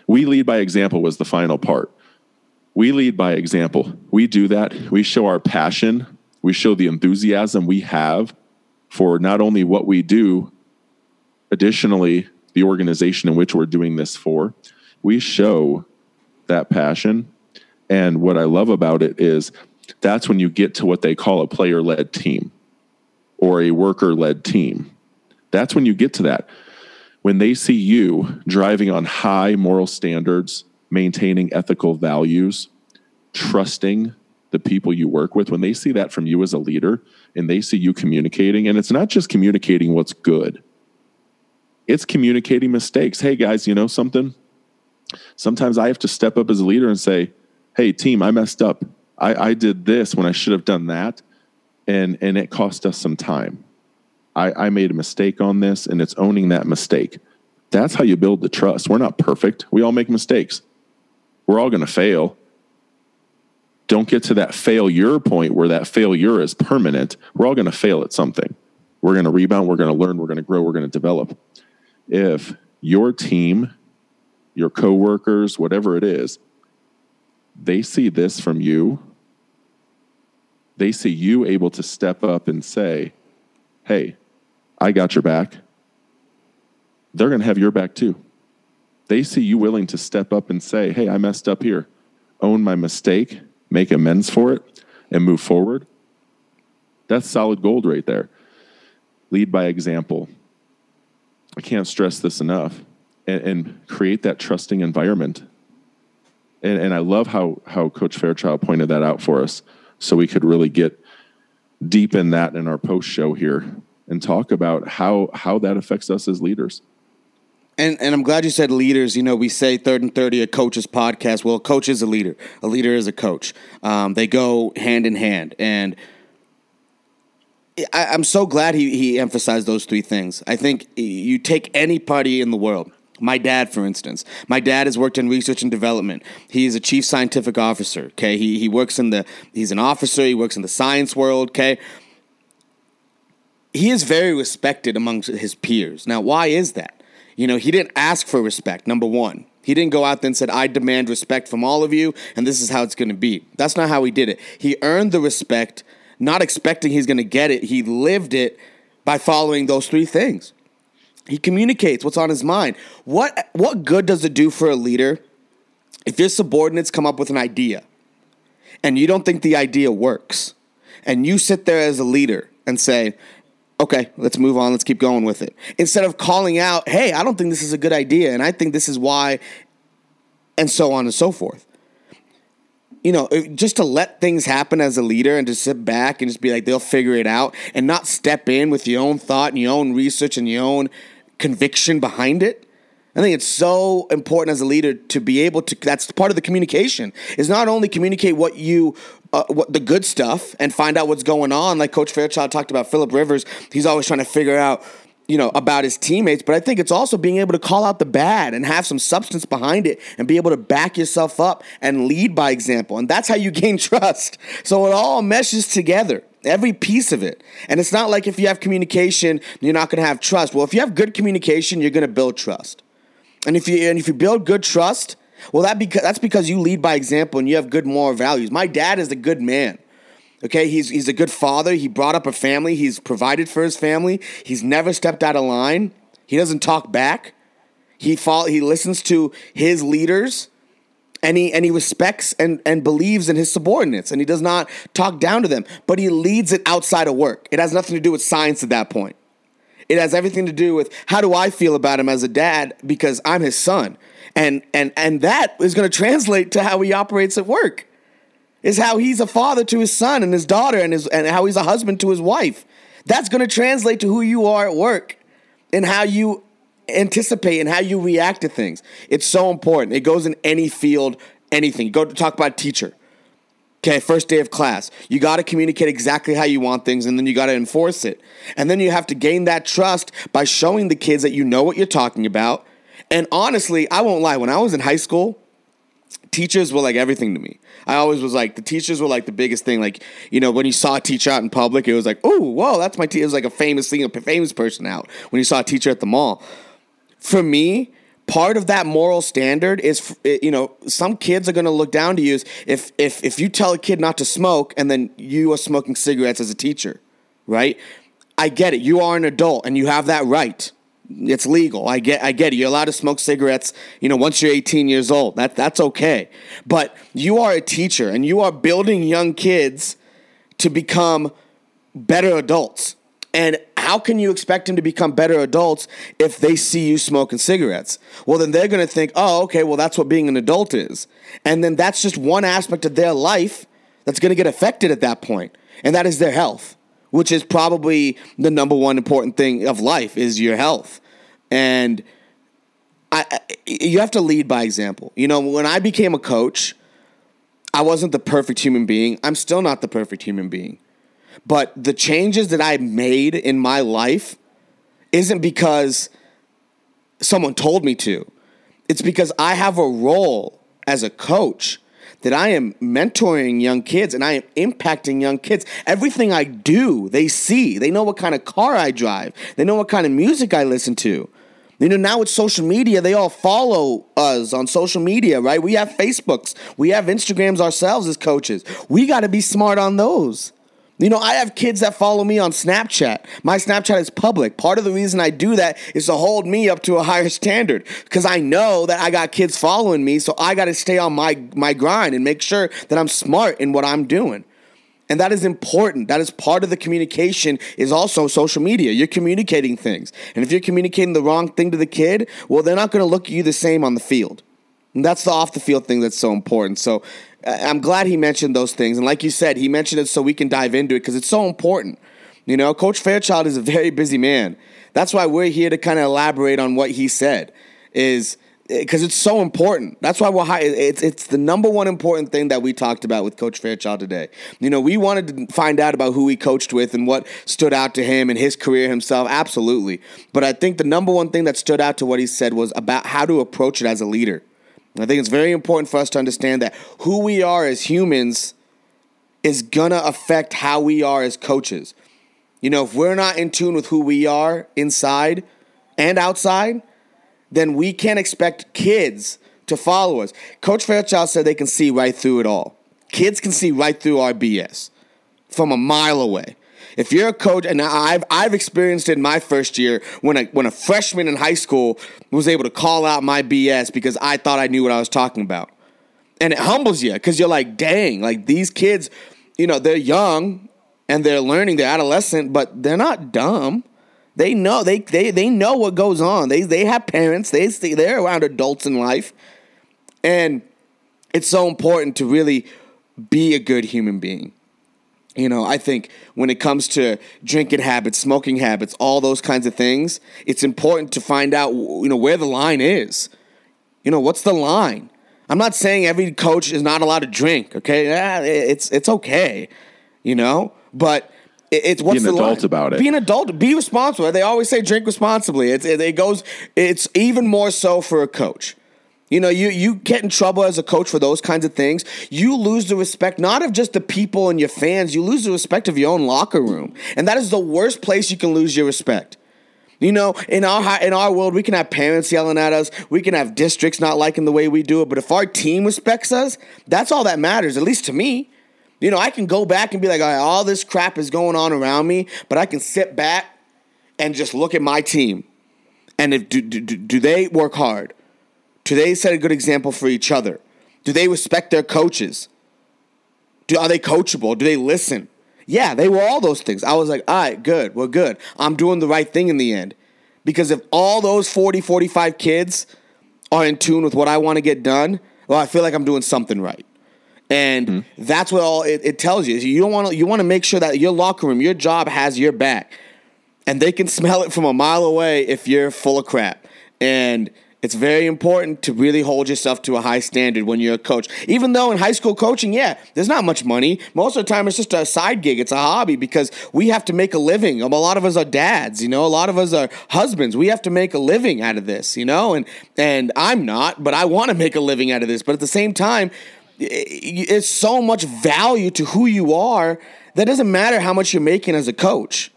We lead by example was the final part. We lead by example. We do that. We show our passion. We show the enthusiasm we have for not only what we do, additionally, the organization in which we're doing this for. We show that passion. And what I love about it is that's when you get to what they call a player led team or a worker led team. That's when you get to that. When they see you driving on high moral standards, maintaining ethical values, trusting the people you work with, when they see that from you as a leader and they see you communicating, and it's not just communicating what's good, it's communicating mistakes. Hey, guys, you know something? Sometimes I have to step up as a leader and say, hey, team, I messed up. I, I did this when I should have done that. And, and it cost us some time. I, I made a mistake on this, and it's owning that mistake. That's how you build the trust. We're not perfect. We all make mistakes we're all going to fail. Don't get to that failure point where that failure is permanent. We're all going to fail at something. We're going to rebound. We're going to learn. We're going to grow. We're going to develop. If your team, your coworkers, whatever it is, they see this from you. They see you able to step up and say, Hey, I got your back. They're going to have your back too. They see you willing to step up and say, Hey, I messed up here, own my mistake, make amends for it, and move forward. That's solid gold right there. Lead by example. I can't stress this enough. And, and create that trusting environment. And, and I love how, how Coach Fairchild pointed that out for us so we could really get deep in that in our post show here and talk about how, how that affects us as leaders. And and I'm glad you said leaders. You know, we say third and thirty a coach's podcast. Well, a coach is a leader. A leader is a coach. Um, they go hand in hand. And I, I'm so glad he he emphasized those three things. I think you take any party in the world. My dad, for instance, my dad has worked in research and development. He is a chief scientific officer. Okay, he he works in the he's an officer. He works in the science world. Okay, he is very respected amongst his peers. Now, why is that? You know, he didn't ask for respect, number one. He didn't go out there and said, I demand respect from all of you, and this is how it's going to be. That's not how he did it. He earned the respect, not expecting he's going to get it. He lived it by following those three things. He communicates what's on his mind. What, what good does it do for a leader if your subordinates come up with an idea and you don't think the idea works? And you sit there as a leader and say, okay, let's move on. Let's keep going with it. Instead of calling out, hey, I don't think this is a good idea, and I think this is why, and so on and so forth. You know, just to let things happen as a leader and to sit back and just be like, they'll figure it out and not step in with your own thought and your own research and your own conviction behind it. I think it's so important as a leader to be able to. That's part of the communication. Is not only communicate what you, uh, what the good stuff, and find out what's going on. Like Coach Fairchild talked about, Philip Rivers. He's always trying to figure out, you know, about his teammates. But I think it's also being able to call out the bad and have some substance behind it, and be able to back yourself up and lead by example. And that's how you gain trust. So it all meshes together every piece of it. And it's not like if you have communication, you're not going to have trust. Well, if you have good communication, you're going to build trust. And if you and if you build good trust, well, that because that's because you lead by example and you have good moral values. My dad is a good man. Okay, he's he's a good father. He brought up a family. He's provided for his family. He's never stepped out of line. He doesn't talk back. He follow, he listens to his leaders and he and he respects and, and believes in his subordinates and he does not talk down to them, but he leads it outside of work. It has nothing to do with science at that point. It has everything to do with how do I feel about him as a dad because I'm his son. And and and that is going to translate to how he operates at work. Is how he's a father to his son and his daughter and his and how he's a husband to his wife. That's going to translate to who you are at work and how you anticipate and how you react to things. It's so important. It goes in any field, anything. Go to talk about teacher. Okay, first day of class. You got to communicate exactly how you want things and then you got to enforce it. And then you have to gain that trust by showing the kids that you know what you're talking about. And honestly, I won't lie, when I was in high school, teachers were like everything to me. I always was like, the teachers were like the biggest thing. Like, you know, when you saw a teacher out in public, it was like, oh, whoa, that's my teacher. It was like a famous thing, a famous person out when you saw a teacher at the mall. For me, part of that moral standard is you know some kids are going to look down to you if if if you tell a kid not to smoke and then you are smoking cigarettes as a teacher right i get it you are an adult and you have that right it's legal. I get i get it. You're allowed to smoke cigarettes you know once you're 18 years old. That that's okay. But you are a teacher and you are building young kids to become better adults. And how can you expect them to become better adults if they see you smoking cigarettes? Well, then they're going to think, oh, okay, well, that's what being an adult is. And then that's just one aspect of their life that's going to get affected at that point, and that is their health, which is probably the number one important thing of life is your health. And I, I, you have to lead by example. You know, when I became a coach, I wasn't the perfect human being. I'm still not the perfect human being. But the changes that I made in my life isn't because someone told me to. It's because I have a role as a coach that I am mentoring young kids and I am impacting young kids. Everything I do, they see. They know what kind of car I drive. They know what kind of music I listen to. You know, now with social media, they all follow us on social media, right? We have Facebooks, we have Instagrams ourselves as coaches. We got to be smart on those. You know, I have kids that follow me on Snapchat. My Snapchat is public. Part of the reason I do that is to hold me up to a higher standard because I know that I got kids following me, so I got to stay on my my grind and make sure that I'm smart in what I'm doing. And that is important. That is part of the communication is also social media. You're communicating things. And if you're communicating the wrong thing to the kid, well, they're not going to look at you the same on the field. And that's the off the field thing that's so important. So I'm glad he mentioned those things. And like you said, he mentioned it so we can dive into it because it's so important. You know, Coach Fairchild is a very busy man. That's why we're here to kind of elaborate on what he said. Is eh, because it's so important. That's why we're high. It's it's the number one important thing that we talked about with Coach Fairchild today. You know, we wanted to find out about who he coached with and what stood out to him and his career himself. Absolutely, but I think the number one thing that stood out to what he said was about how to approach it as a leader. I think it's very important for us to understand that who we are as humans is gonna affect how we are as coaches. You know, if we're not in tune with who we are inside and outside then we can't expect kids to follow us. Coach Fairchild said they can see right through it all. Kids can see right through our BS from a mile away. If you're a coach, and I've I've experienced it in my first year when a when a freshman in high school was able to call out my BS because I thought I knew what I was talking about, and it humbles you because you're like, dang, like these kids, you know, they're young and they're learning, they're adolescent, but they're not dumb. They know they they they know what goes on. They they have parents. They they're around adults in life, and it's so important to really be a good human being. You know, I think when it comes to drinking habits, smoking habits, all those kinds of things, it's important to find out you know where the line is. You know, what's the line? I'm not saying every coach is not allowed to drink. Okay, it's it's okay. You know, but it's what's be an the adult line? about it. Be an adult. Be responsible. They always say drink responsibly. It's, it, it goes. It's even more so for a coach. You know, you you get in trouble as a coach for those kinds of things. You lose the respect not of just the people and your fans. You lose the respect of your own locker room, and that is the worst place you can lose your respect. You know, in our in our world, we can have parents yelling at us. We can have districts not liking the way we do it. But if our team respects us, that's all that matters. At least to me. You know, I can go back and be like, all, right, all this crap is going on around me, but I can sit back and just look at my team. And if do, do, do they work hard? Do they set a good example for each other? Do they respect their coaches? Do, are they coachable? Do they listen? Yeah, they were all those things. I was like, all right, good, we're good. I'm doing the right thing in the end. Because if all those 40, 45 kids are in tune with what I want to get done, well, I feel like I'm doing something right. And mm-hmm. that's what all it, it tells you. You don't want to you want to make sure that your locker room, your job has your back. And they can smell it from a mile away if you're full of crap. And it's very important to really hold yourself to a high standard when you're a coach. Even though in high school coaching, yeah, there's not much money. Most of the time, it's just a side gig. It's a hobby because we have to make a living. A lot of us are dads, you know. A lot of us are husbands. We have to make a living out of this, you know. And and I'm not, but I want to make a living out of this. But at the same time, it's so much value to who you are that doesn't matter how much you're making as a coach.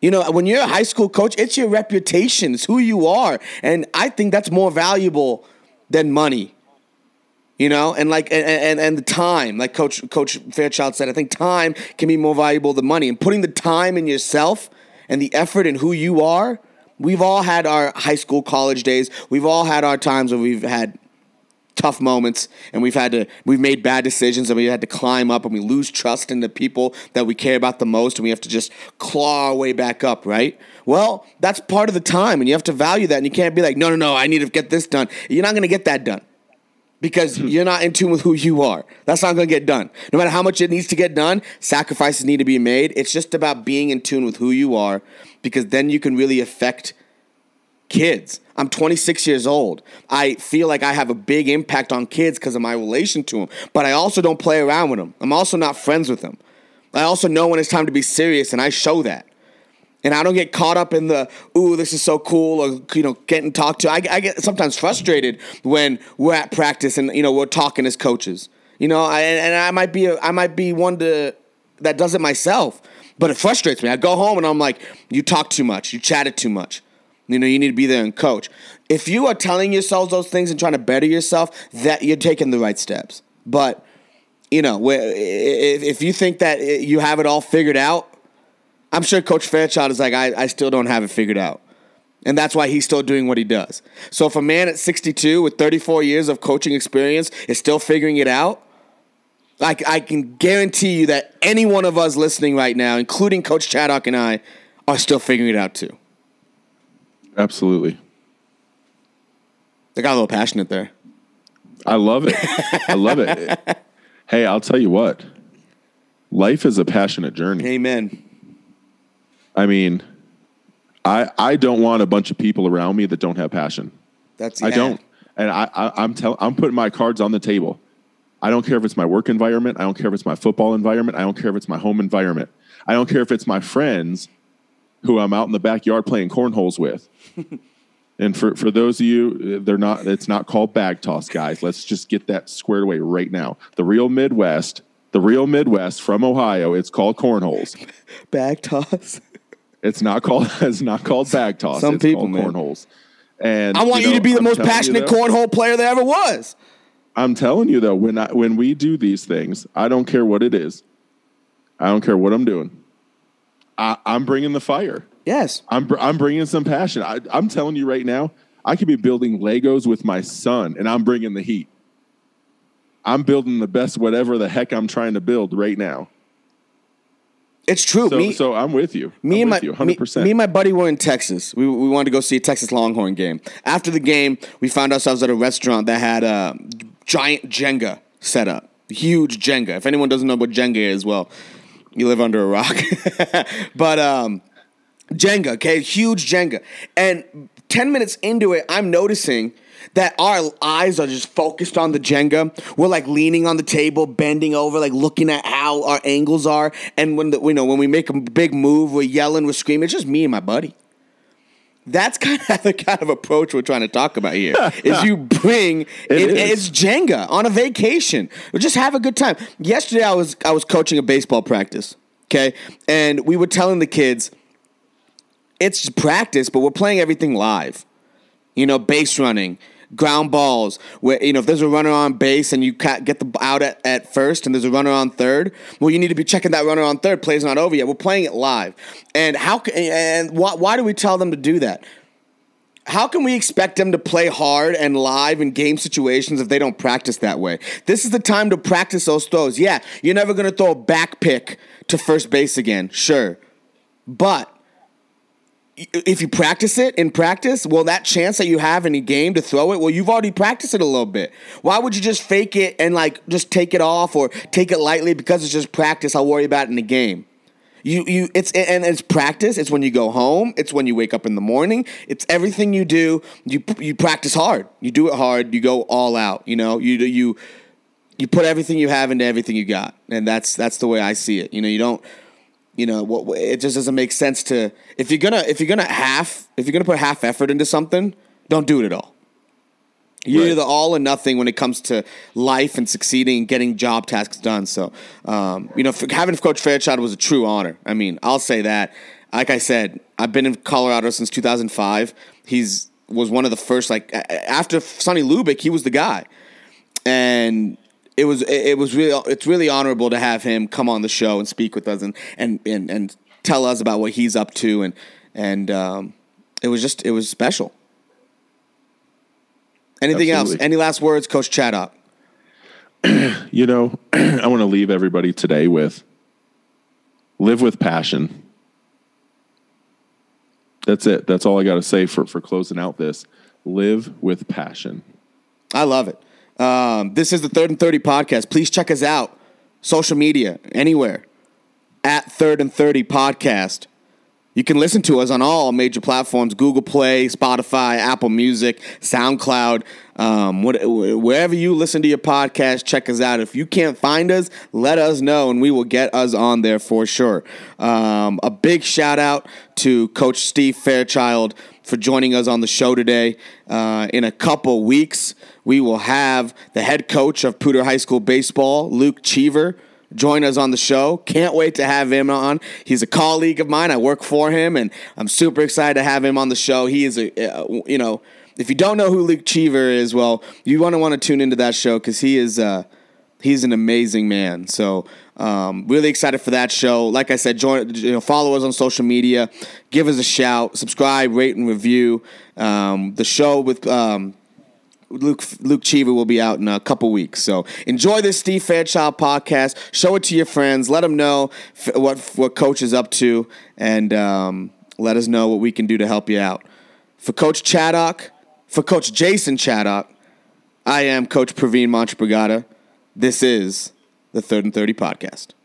You know, when you're a high school coach, it's your reputation, it's who you are. And I think that's more valuable than money. You know, and like and, and, and the time, like Coach Coach Fairchild said, I think time can be more valuable than money. And putting the time in yourself and the effort in who you are, we've all had our high school, college days. We've all had our times where we've had tough moments and we've had to we've made bad decisions and we had to climb up and we lose trust in the people that we care about the most and we have to just claw our way back up right? Well that's part of the time and you have to value that and you can't be like no no no i need to get this done. You're not going to get that done because hmm. you're not in tune with who you are. That's not going to get done. No matter how much it needs to get done sacrifices need to be made. It's just about being in tune with who you are because then you can really affect kids. I'm 26 years old. I feel like I have a big impact on kids because of my relation to them, but I also don't play around with them. I'm also not friends with them. I also know when it's time to be serious, and I show that. And I don't get caught up in the "ooh, this is so cool" or you know, getting talked to. I, I get sometimes frustrated when we're at practice and you know we're talking as coaches. You know, I, and I might be a, I might be one to that does it myself, but it frustrates me. I go home and I'm like, "You talk too much. You chatted too much." You know, you need to be there and coach. If you are telling yourselves those things and trying to better yourself, that you're taking the right steps. But you know, if you think that you have it all figured out, I'm sure Coach Fairchild is like, I, I still don't have it figured out. And that's why he's still doing what he does. So if a man at 62 with 34 years of coaching experience is still figuring it out, like I can guarantee you that any one of us listening right now, including Coach Chaddock and I, are still figuring it out too. Absolutely. They got a little passionate there. I love it. I love it. Hey, I'll tell you what. Life is a passionate journey. Amen. I mean, I I don't want a bunch of people around me that don't have passion. That's yeah. I don't. And I, I I'm tell I'm putting my cards on the table. I don't care if it's my work environment. I don't care if it's my football environment. I don't care if it's my home environment. I don't care if it's my friends who I'm out in the backyard playing cornholes with. and for, for those of you, uh, they're not. It's not called bag toss, guys. Let's just get that squared away right now. The real Midwest, the real Midwest from Ohio. It's called cornholes. Bag toss. It's not called. It's not called bag toss. Some it's people, man. cornholes. And I want you, know, you to be the I'm most passionate though, cornhole player there ever was. I'm telling you though, when I when we do these things, I don't care what it is. I don't care what I'm doing. I, am bringing the fire. Yes, I'm I'm bringing some passion. I, I'm telling you right now, I could be building Legos with my son, and I'm bringing the heat. I'm building the best whatever the heck I'm trying to build right now. It's true. So, me, so I'm with you. Me I'm and my, 100%. Me, me, and my buddy were in Texas. We, we wanted to go see a Texas Longhorn game. After the game, we found ourselves at a restaurant that had a giant Jenga set up. Huge Jenga. If anyone doesn't know what Jenga is, well, you live under a rock. but um, Jenga, okay, huge Jenga. And 10 minutes into it, I'm noticing – that our eyes are just focused on the Jenga. We're like leaning on the table, bending over, like looking at how our angles are. And when the, you know when we make a big move, we're yelling, we're screaming. It's just me and my buddy. That's kind of the kind of approach we're trying to talk about here. is you bring it, it it's Jenga on a vacation. Or just have a good time. Yesterday I was I was coaching a baseball practice. Okay, and we were telling the kids it's practice, but we're playing everything live. You know, base running, ground balls where you know if there's a runner on base and you get the out at, at first and there's a runner on third well you need to be checking that runner on third play's not over yet we're playing it live and how can and why, why do we tell them to do that how can we expect them to play hard and live in game situations if they don't practice that way? This is the time to practice those throws. Yeah, you're never going to throw a back pick to first base again, sure. But if you practice it in practice, well, that chance that you have in a game to throw it, well, you've already practiced it a little bit. Why would you just fake it and like just take it off or take it lightly because it's just practice? I'll worry about it in the game. You, you, it's and it's practice. It's when you go home. It's when you wake up in the morning. It's everything you do. You you practice hard. You do it hard. You go all out. You know. You you you put everything you have into everything you got, and that's that's the way I see it. You know. You don't you know what it just doesn't make sense to if you're gonna if you're gonna half if you're gonna put half effort into something don't do it at all. You're right. either all or nothing when it comes to life and succeeding and getting job tasks done. So um, you know having coach fairchild was a true honor. I mean i'll say that. Like i said i've been in colorado since 2005 he's was one of the first like after sonny lubick he was the guy. And it was it was really it's really honorable to have him come on the show and speak with us and and and, and tell us about what he's up to and and um, it was just it was special. Anything Absolutely. else? Any last words, Coach Chaddock? you know, I want to leave everybody today with live with passion. That's it. That's all I got to say for, for closing out this. Live with passion. I love it. Um, this is the Third and 30 podcast. Please check us out. Social media, anywhere. At Third and 30 podcast. You can listen to us on all major platforms Google Play, Spotify, Apple Music, SoundCloud. Um, wherever you listen to your podcast, check us out. If you can't find us, let us know and we will get us on there for sure. Um, a big shout out to Coach Steve Fairchild for joining us on the show today. Uh, in a couple weeks, we will have the head coach of Poudre High School Baseball, Luke Cheever, join us on the show. Can't wait to have him on. He's a colleague of mine. I work for him, and I'm super excited to have him on the show. He is a, you know, if you don't know who Luke Cheever is, well, you want to want to tune into that show because he is, uh, he's an amazing man. So, um, really excited for that show. Like I said, join, you know, follow us on social media, give us a shout, subscribe, rate, and review. Um, the show with um, Luke Luke Cheever will be out in a couple weeks. So enjoy this Steve Fairchild podcast. Show it to your friends. Let them know f- what what Coach is up to, and um, let us know what we can do to help you out. For Coach Chaddock, for Coach Jason Chaddock, I am Coach Praveen Montebrigada. This is the Third and Thirty podcast.